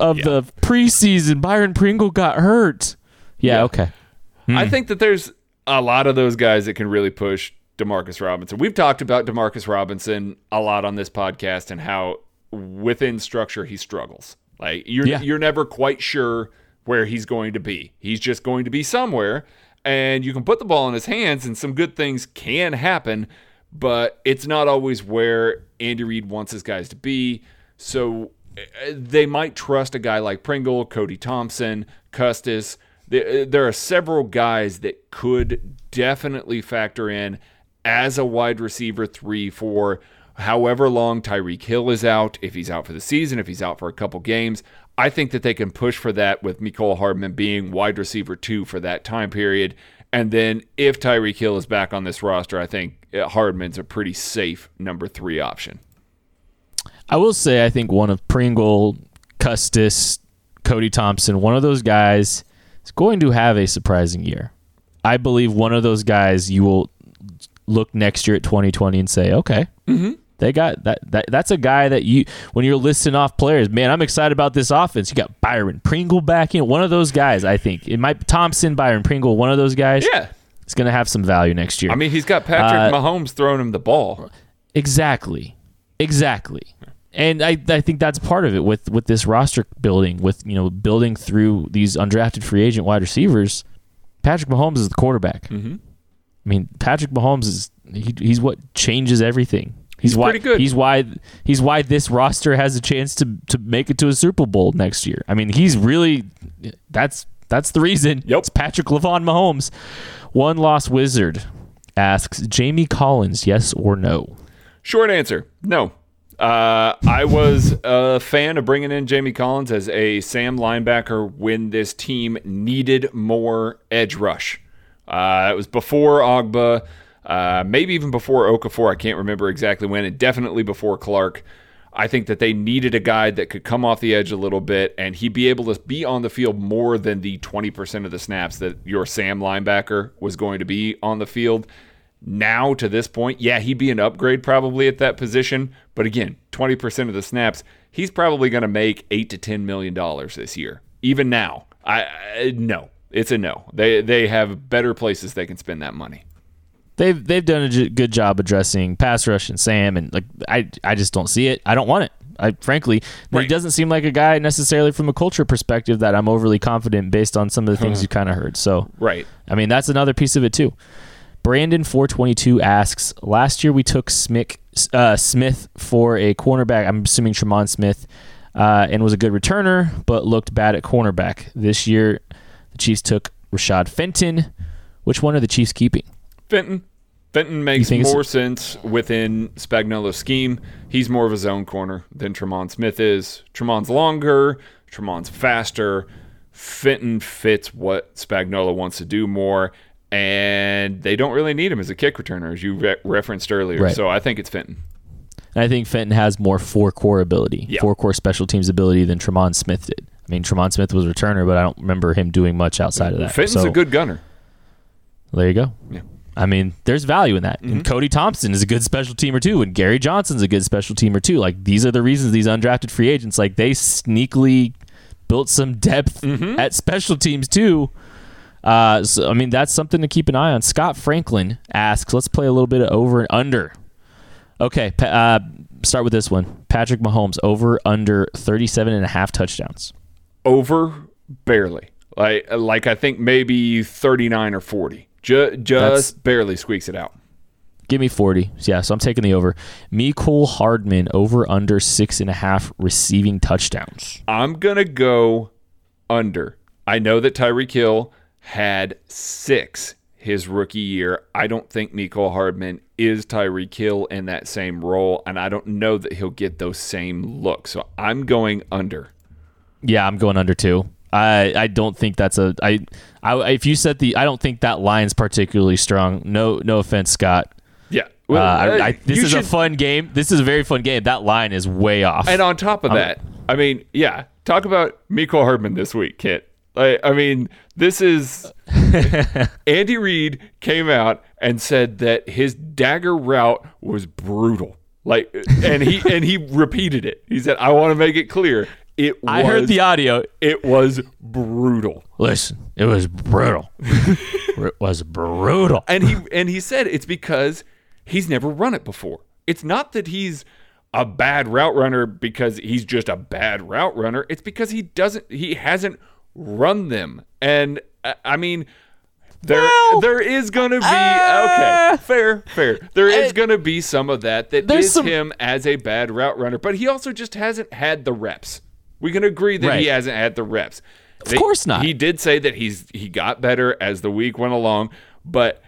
of the preseason, Byron Pringle got hurt. Yeah, Yeah. okay. I think that there's a lot of those guys that can really push Demarcus Robinson. We've talked about Demarcus Robinson a lot on this podcast and how within structure he struggles. Like you're Yeah. you're never quite sure where he's going to be. He's just going to be somewhere and you can put the ball in his hands and some good things can happen, but it's not always where Andy Reid wants his guys to be. So uh, they might trust a guy like Pringle, Cody Thompson, Custis. There, there are several guys that could definitely factor in as a wide receiver three for however long Tyreek Hill is out, if he's out for the season, if he's out for a couple games. I think that they can push for that with Mecole Hardman being wide receiver two for that time period. And then if Tyreek Hill is back on this roster, I think uh, Hardman's a pretty safe number three option. I will say I think one of Pringle, Custis, Cody Thompson, one of those guys is going to have a surprising year. I believe one of those guys you will look next year at 2020 and say, okay, mm-hmm. They got that, that. That's a guy that you, when you're listing off players, man, I'm excited about this offense. You got Byron Pringle back in. One of those guys, I think it might Thompson, Byron Pringle, one of those guys. Yeah, it's going to have some value next year. I mean, he's got Patrick uh, Mahomes throwing him the ball. Exactly, exactly. And I, I think that's part of it with, with this roster building, with you know building through these undrafted free agent wide receivers. Patrick Mahomes is the quarterback. Mm-hmm. I mean, Patrick Mahomes is he, he's what changes everything. He's, he's why, pretty good. He's why he's why this roster has a chance to to make it to a Super Bowl next year. I mean, he's really that's that's the reason. Yep. It's Patrick Lavon Mahomes. One lost wizard asks Jamie Collins, yes or no? Short answer, no. Uh, I was a fan of bringing in Jamie Collins as a Sam linebacker when this team needed more edge rush. Uh, it was before Ogbah, uh, maybe even before Okafor. I can't remember exactly when, and definitely before Clark. I think that they needed a guy that could come off the edge a little bit and he'd be able to be on the field more than the 20% of the snaps that your Sam linebacker was going to be on the field. Now, to this point, yeah, he'd be an upgrade probably at that position. But again, 20% of the snaps, he's probably going to make 8 to $10 million this year. Even now, I, I no, it's a no. They they have better places they can spend that money. They've they've done a good job addressing pass rush and Sam, and like I I just don't see it. I don't want it. I frankly, right. he doesn't seem like a guy necessarily from a culture perspective that I'm overly confident based on some of the things you kind of heard. So right, I mean that's another piece of it too. Brandon four twenty two asks: Last year we took Smith uh, Smith for a cornerback. I'm assuming Tremon Smith, uh, and was a good returner, but looked bad at cornerback. This year the Chiefs took Rashad Fenton. Which one are the Chiefs keeping? Fenton. Fenton makes more sense within Spagnuolo's scheme. He's more of a zone corner than Tremon Smith is. Tremon's longer, Tremon's faster. Fenton fits what Spagnuolo wants to do more, and they don't really need him as a kick returner, as you re- referenced earlier. Right. So I think it's Fenton. And I think Fenton has more four core ability, yeah. four core special teams ability than Tremon Smith did. I mean, Tremon Smith was a returner, but I don't remember him doing much outside of that. Fenton's so, a good gunner. There you go. Yeah. I mean, there's value in that. Mm-hmm. And Cody Thompson is a good special teamer too, and Gary Johnson's a good special teamer too. Like these are the reasons these undrafted free agents, like they sneakily built some depth mm-hmm. at special teams too. Uh, so I mean, that's something to keep an eye on. Scott Franklin asks, let's play a little bit of over and under. Okay, uh, start with this one. Patrick Mahomes over under 37 and a half touchdowns over barely. Like like I think maybe 39 or 40. Just just That's, barely squeaks it out. Give me 40. Yeah, so I'm taking the over. Mecole Hardman over under six and a half receiving touchdowns. I'm gonna go under. I know that Tyreek Hill had six his rookie year. I don't think Mecole Hardman is Tyreek Hill in that same role, and I don't know that he'll get those same looks. So I'm going under. Yeah, I'm going under two. I I don't think that's a I, I if you said the I don't think that line's particularly strong. No no offense, Scott. Yeah. Well, uh, I, I, this is should, a fun game. This is a very fun game. That line is way off. And on top of um, that, I mean, yeah, talk about Mecole Hardman this week, Kit. Like, I mean, this is Andy Reid came out and said that his dagger route was brutal. Like, and he and he repeated it. He said, "I want to make it clear it was, I heard the audio. It was brutal. Listen, it was brutal. it was brutal. And he and he said it's because he's never run it before. It's not that he's a bad route runner because he's just a bad route runner. It's because he doesn't he hasn't run them. And I mean, There, Well, there is gonna be uh, okay, fair, fair. There is uh, gonna be some of that that there's some- him as a bad route runner, but he also just hasn't had the reps. We can agree that he hasn't had the reps. Of course not. He did say that he's he got better as the week went along, but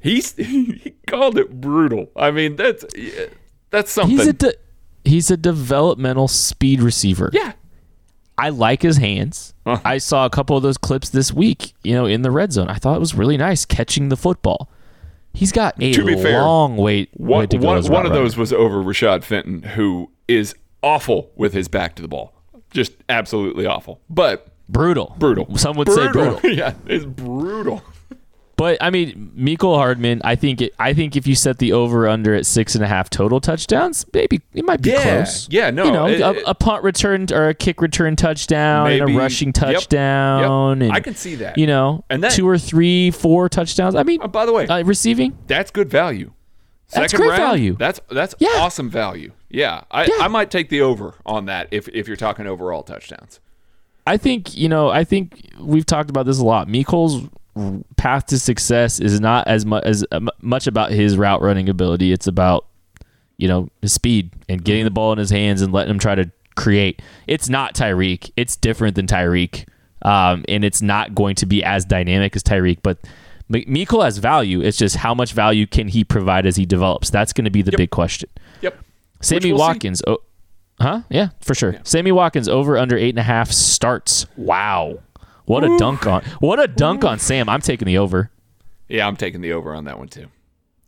he's he called it brutal. I mean, that's that's something. He's a de- he's a developmental speed receiver. yeah, I like his hands. Uh-huh. I saw a couple of those clips this week, you know, in the red zone. I thought it was really nice catching the football. He's got a To be fair, long wait, one, way to go. one, one of those was over Rashad Fenton, who is awful with his back to the ball, just absolutely awful. But brutal, brutal. Some would say brutal. yeah, it's brutal. But I mean, Mecole Hardman. I think it, I think if you set the over under at six and a half total touchdowns, maybe it might be Yeah, close. yeah, no, you know, it- a, it- a punt return or a kick return touchdown and a rushing yep, yep. touchdown. And, I can see that. You know, And that- two or three, four touchdowns. I mean, Uh, by the way, uh, receiving. that's good value. That's great round, value. That's that's Yeah. awesome value. Yeah, I, Yeah. I might take the over on that if if you're talking overall touchdowns. I think you know. I think we've talked about this a lot. Mecole's path to success is not as much as uh, much about his route running ability. It's about you know his speed and getting the ball in his hands and letting him try to create. It's not Tyreek. It's different than Tyreek, um, and it's not going to be as dynamic as Tyreek. But M- Mikol has value. It's just how much value can he provide as he develops. That's going to be the big question. Yep. Sammy we'll. Watkins. Oh, huh? Yeah, for sure. Sammy Watkins over under eight and a half starts. Wow, what a dunk on! What a dunk on Sam. I'm taking the over. Yeah, I'm taking the over on that one too.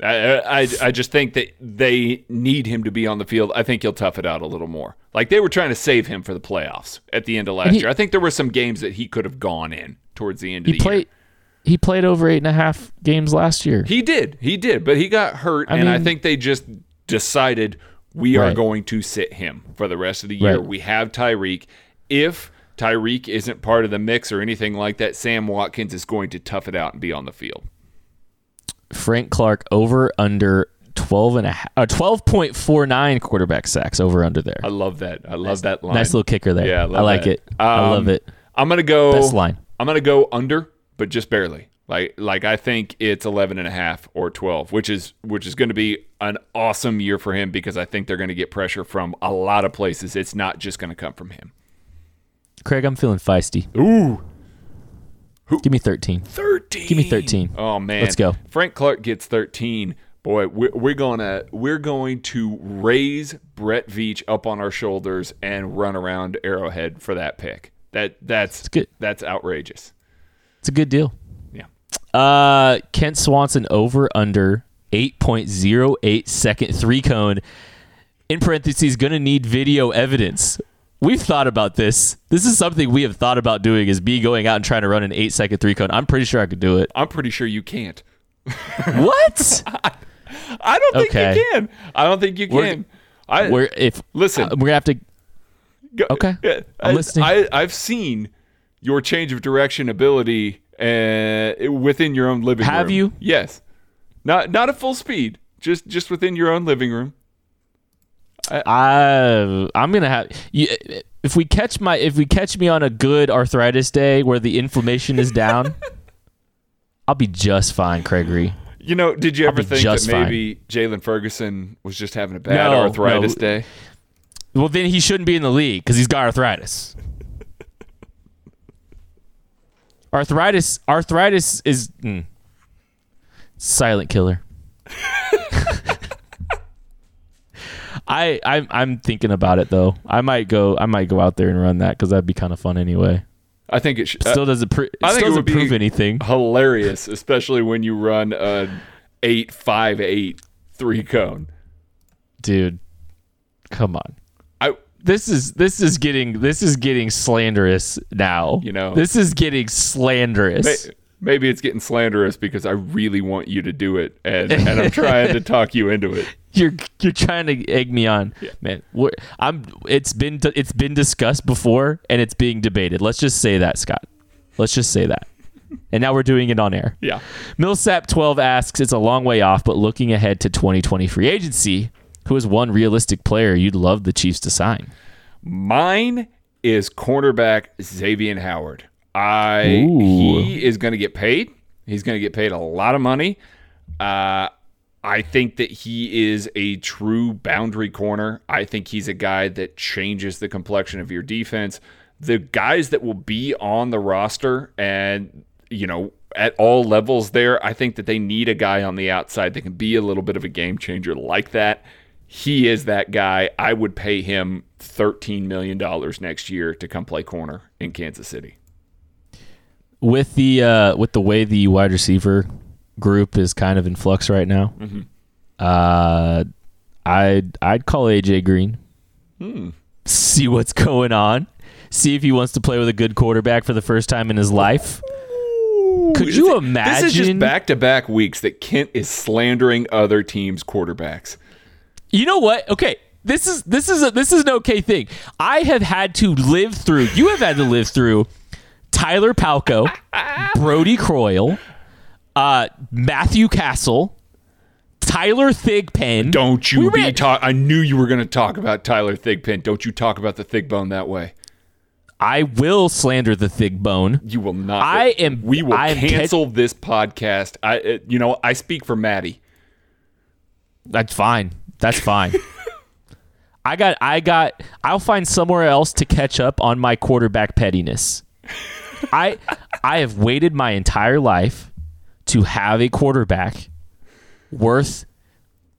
I, I I just think that they need him to be on the field. I think he'll tough it out a little more. Like they were trying to save him for the playoffs at the end of last he- year. I think there were some games that he could have gone in towards the end of He the played. year. He played over eight and a half games last year. He did, he did, but he got hurt, I and I think they just decided we are going to sit him for the rest of the year. Right. We have Tyreek. If Tyreek isn't part of the mix or anything like that, Sam Watkins is going to tough it out and be on the field. Frank Clark over under 12 and a half, uh, 12.49 quarterback sacks over under there. I love that. I love that line. Nice little kicker there. Yeah, I, I, like that. it. I Um, love it. I'm gonna go Best line. I'm gonna go under, but just barely. Like like I think it's 11 and a half or 12, which is which is going to be an awesome year for him because I think they're going to get pressure from a lot of places. It's not just going to come from him. Craig, I'm feeling feisty. Ooh, Give me 13. 13. Give me 13. Oh man, Let's go. Frank Clark gets 13. Boy, we're, we're gonna we're going to raise Brett Veach up on our shoulders and run around Arrowhead for that pick. That that's good. That's outrageous. It's a good deal. Uh, Kent Swanson over under 8.08 second three cone. In parentheses, gonna need video evidence. We've thought about this. This is something we have thought about doing is me going out and trying to run an eight second three cone. I'm pretty sure I could do it. I'm pretty sure you can't. What? I don't think Okay. you can. I don't think you can. We're-. I we're if Listen. uh, we're gonna have to go- okay. I'm I, listening. I, I've seen your change of direction ability uh, within your own living room. Have you? Yes. Not not at full speed. Just just within your own living room. I I'm gonna have you, if we catch my if we catch me on a good arthritis day where the inflammation is down, I'll be just fine, Gregory. You know, did you ever think that maybe Jaylon Ferguson was just having a bad No, arthritis no. day? Well, then he shouldn't be in the league because he's got arthritis. Arthritis, arthritis is mm, silent killer. I I'm I'm thinking about it though. I might go I might go out there and run that because that'd be kind of fun anyway. I think it should. Still doesn't pr- it I think still it doesn't would prove anything. hilarious, especially when you run a eight five eight three cone. dude come on this is this is getting this is getting slanderous now. You know. this is getting slanderous. May- maybe it's getting slanderous because I really want you to do it, and, and I'm trying to talk you into it. you're you're trying to egg me on. Man we're, i'm it's been it's been discussed before and it's being debated. Let's just say that scott. Let's just say that. And now we're doing it on air. Yeah. millsap 12 asks it's a long way off but looking ahead to 2020 free agency who is one realistic player you'd love the chiefs to sign Mine is cornerback Xavier Howard. I Ooh. he is going to get paid. He's going to get paid a lot of money. Uh, I think that he is a true boundary corner. I think he's a guy that changes the complexion of your defense. The guys that will be on the roster and, you know, at all levels there, I think that they need a guy on the outside that can be a little bit of a game changer like that. He is that guy. I would pay him $13 million next year to come play corner in Kansas City. With the uh, with the way the wide receiver group is kind of in flux right now, uh, I'd I'd call AJ Green. See what's going on. See if he wants to play with a good quarterback for the first time in his life. Could you imagine? This is just back to back weeks that Kent is slandering other teams' quarterbacks. You know what? Okay, this is this is a, this is an okay thing. I have had to live through. You have had to live through Tyler Palko, Brodie Croyle, uh, Matthew Cassel, Tyler Thigpen. Don't you We be talk. I knew you were going to talk about Tyler Thigpen. Don't you talk about the Thigbone that way. I will slander the Thig Bone. You will not. I am- We will I am ca- cancel this podcast. I. Uh, you know. I speak for Maddie. That's fine. That's fine. I got I got I'll find somewhere else to catch up on my quarterback pettiness. I I have waited my entire life to have a quarterback worth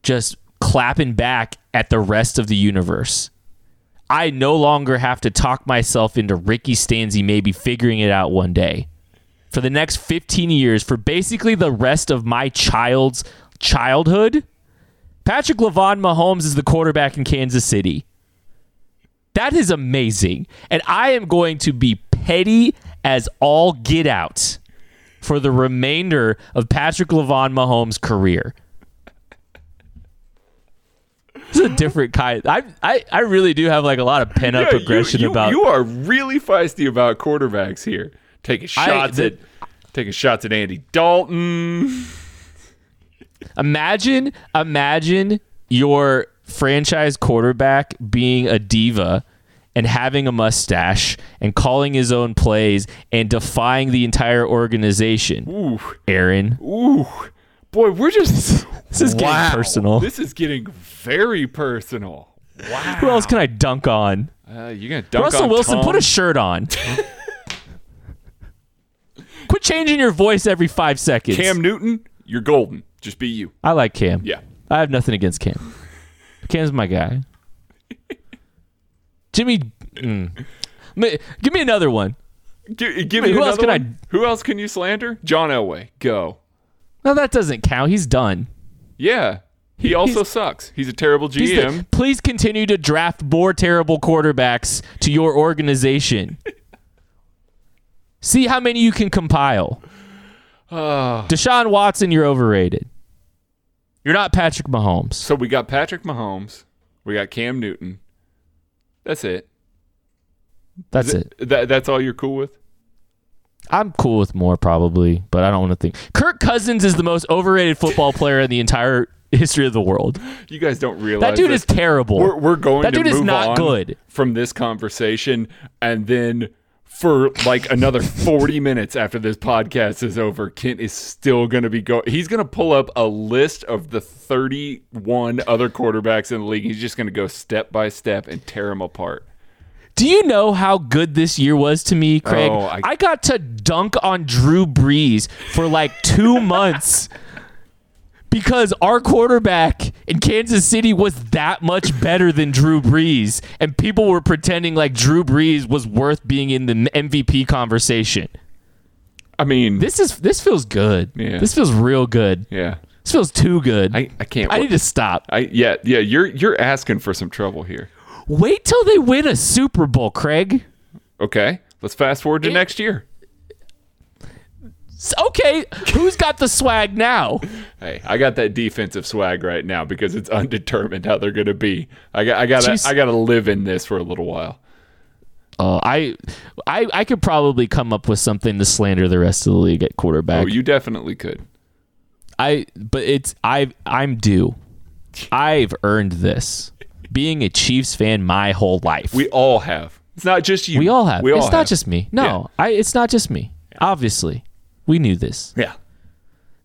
just clapping back at the rest of the universe. I no longer have to talk myself into Ricky Stanzi maybe figuring it out one day. For the next 15 years, for basically the rest of my child's childhood, Patrick Lavon Mahomes is the quarterback in Kansas City. That is amazing. And I am going to be petty as all get out for the remainder of Patrick Lavon Mahomes' career. This is a different kind. I, I, I really do have like a lot of pent up Yeah, aggression you, about. You are really feisty about quarterbacks here. Taking shots the- at. Taking shots at Andy Dalton. Imagine, imagine your franchise quarterback being a diva and having a mustache and calling his own plays and defying the entire organization. Ooh, Aaron, ooh, boy, we're just. this is Wow. getting personal. This is getting very personal. Wow. Who else can I dunk on? Uh, you're gonna dunk Russell on Wilson, Tom? put a shirt on. Quit changing your voice every five seconds. Cam Newton. You're golden. Just be you. I like Cam. Yeah. I have nothing against Cam. Cam's my guy. Jimmy, mm. Give me another one. G- give Wait, me who else can one. Who else can you slander? John Elway. Go. No, that doesn't count. He's done. Yeah. He also sucks. He's a terrible He's the- GM. please continue to draft more terrible quarterbacks to your organization. See how many you can compile. Ah. Deshaun Watson, you're overrated. You're not Patrick Mahomes. so we got Patrick Mahomes. We got Cam Newton. That's it. That's Th- it. That, that's all you're cool with? I'm cool with more probably, but I don't want to think. Kirk Cousins is the most overrated football player in the entire history of the world. You guys don't realize That dude is terrible. We're, we're going That to dude is not good. from this conversation, and then for like another 40 minutes after this podcast is over, Kent is still going to be going. He's going to pull up a list of the 31 other quarterbacks in the league. He's just going to go step by step and tear them apart. Do you know how good this year was to me, Craig? Oh, I, I- got to dunk on Drew Brees for like two months because our quarterback in Kansas City was that much better than Drew Brees, and people were pretending like Drew Brees was worth being in the MVP conversation. I mean, This is this feels good. Yeah. This feels real good. yeah. This feels too good. I, I can't. I need to stop. I yeah yeah. You're you're asking for some trouble here. Wait till they win a Super Bowl, Craig. Okay, let's fast forward to It- next year. Okay, who's got the swag now? Hey, I got that defensive swag right now because it's undetermined how they're going to be. I got I got Jeez. I got to live in this for a little while. Uh, I, I, I could probably come up with something to slander the rest of the league at quarterback. Oh, you definitely could. I, but it's I, I'm due. I've earned this. Being a Chiefs fan my whole life. We all have. It's not just you. We all have. We all it's not just me. No, I. It's not just me. Obviously, we knew this. Yeah.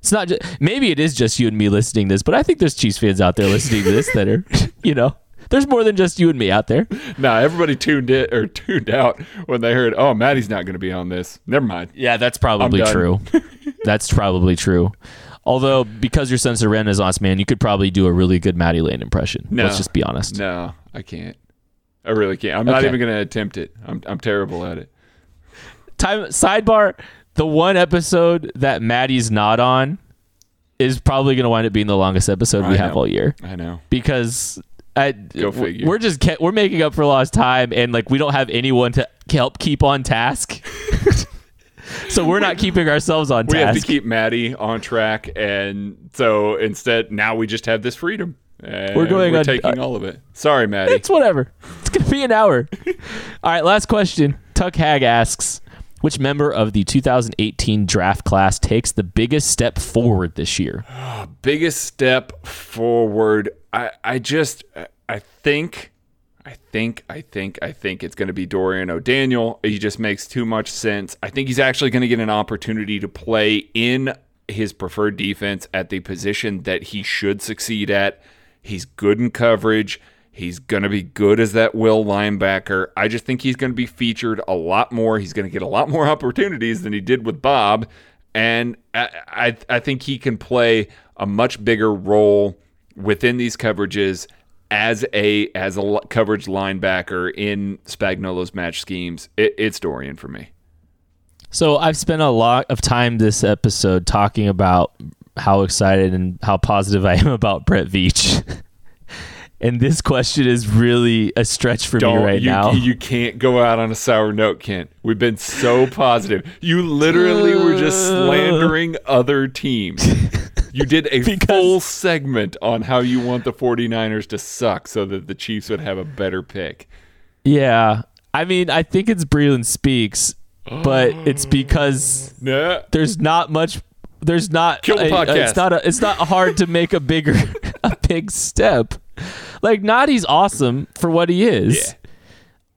It's not just maybe it is just you and me listening to this, but I think there's Chiefs fans out there listening to this that are, you know, there's more than just you and me out there. Nah, everybody tuned in or tuned out when they heard, "Oh, Maddie's not going to be on this." Never mind. Yeah, that's probably true. that's probably true. Although because you're such a Renaissance man, you could probably do a really good Maddie Lane impression. No. Let's just be honest. No, I can't. I really can't. I'm not even going to attempt it. I'm I'm terrible at it. Time sidebar. The one episode that Maddie's not on is probably going to wind up being the longest episode we I have all year I know. because I, Go figure. we're just we're making up for lost time and like we don't have anyone to help keep on task. so we're not keeping ourselves on We have to keep Maddie on track, and so instead, now we just have this freedom. And We're going we're on- uh, taking all of it. Sorry, Maddie. It's whatever. It's gonna be an hour. All right, last question. Tuck Hag asks, which member of the 2018 draft class takes the biggest step forward this year? biggest step forward. I I just I think I think I think I think it's going to be Dorian O'Daniel. He just makes too much sense. I think he's actually going to get an opportunity to play in his preferred defense at the position that he should succeed at. He's good in coverage. He's going to be good as that will linebacker. I just think he's going to be featured a lot more. He's going to get a lot more opportunities than he did with Bob. And I, I, I think he can play a much bigger role within these coverages as a as a coverage linebacker in Spagnuolo's match schemes. It, it's Dorian for me. So I've spent a lot of time this episode talking about how excited and how positive I am about Brett Veach. and this question is really a stretch for me right you, now. You can't go out on a sour note, Kent. We've been so positive. You literally were just slandering other teams. You did a Because- full segment on how you want the 49ers to suck so that the Chiefs would have a better pick. yeah. I mean, I think it's Breeland Speaks, but it's because Nah. there's not much there's not Kill the a- podcast. it's not a, it's not hard to make a bigger a big step like Nnadi's awesome for what he is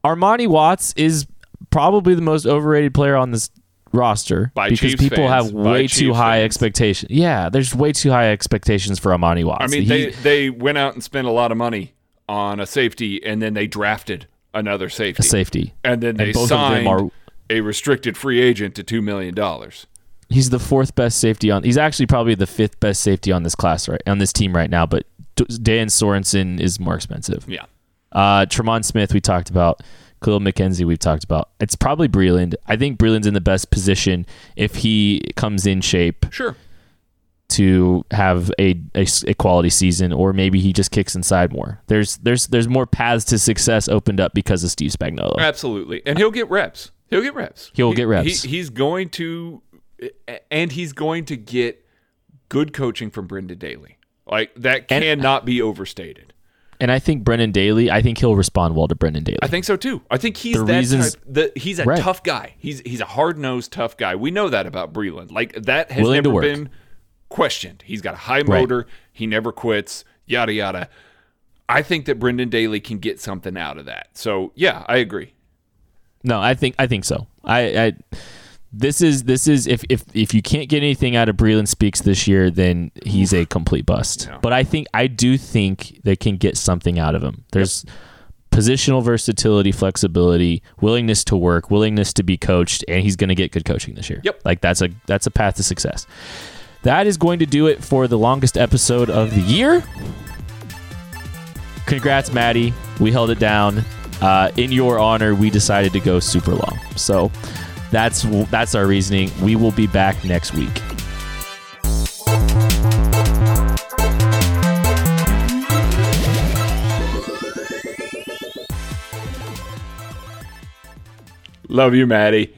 Armani Watts is probably the most overrated player on this roster By because Chiefs people fans. have By way too high fans. expectations yeah there's way too high expectations for Armani Watts I mean, He- they, they went out and spent a lot of money on a safety, and then they drafted another safety. a safety And then they them signed are- a restricted free agent to $2 million. he's the fourth best safety on he's actually probably the fifth best safety on this class right on this team right now but Dan Sorensen is more expensive Yeah. Uh, Tremon Smith, we talked about. Kahlil McKenzie, we've talked about. It's probably Breeland. I think Breeland's in the best position if he comes in shape Sure. to have a a quality season, or maybe he just kicks inside more. There's there's there's more paths to success opened up because of Steve Spagnuolo. Absolutely. And he'll get reps. He'll get reps. He'll He- get reps. He, he's going to, and he's going to get good coaching from Brendan Daly. Like, that And- cannot be overstated. And I think Brendan Daly. I think he'll respond well to Brendan Daly. I think so too. I think he's The that reasons- type. The, he's a Right. tough guy. He's he's a hard nosed tough guy. We know that about Breeland. Like that has Willing never been questioned. He's got a high Right. motor. He never quits. Yada yada. I think that Brendan Daly can get something out of that. So yeah, I agree. No, I think I think so. I, I this is this is if if if you can't get anything out of Breeland Speaks this year, then he's a complete bust. Yeah. But I think I do think they can get something out of him. There's positional versatility, flexibility, willingness to work, willingness to be coached, and he's going to get good coaching this year. Yep. Like that's a that's a path to success. That is going to do it for the longest episode of the year. Congrats, Maddie. We held it down. Uh, in your honor, we decided to go super long. So that's that's our reasoning. We will be back next week. Love you, Maddie.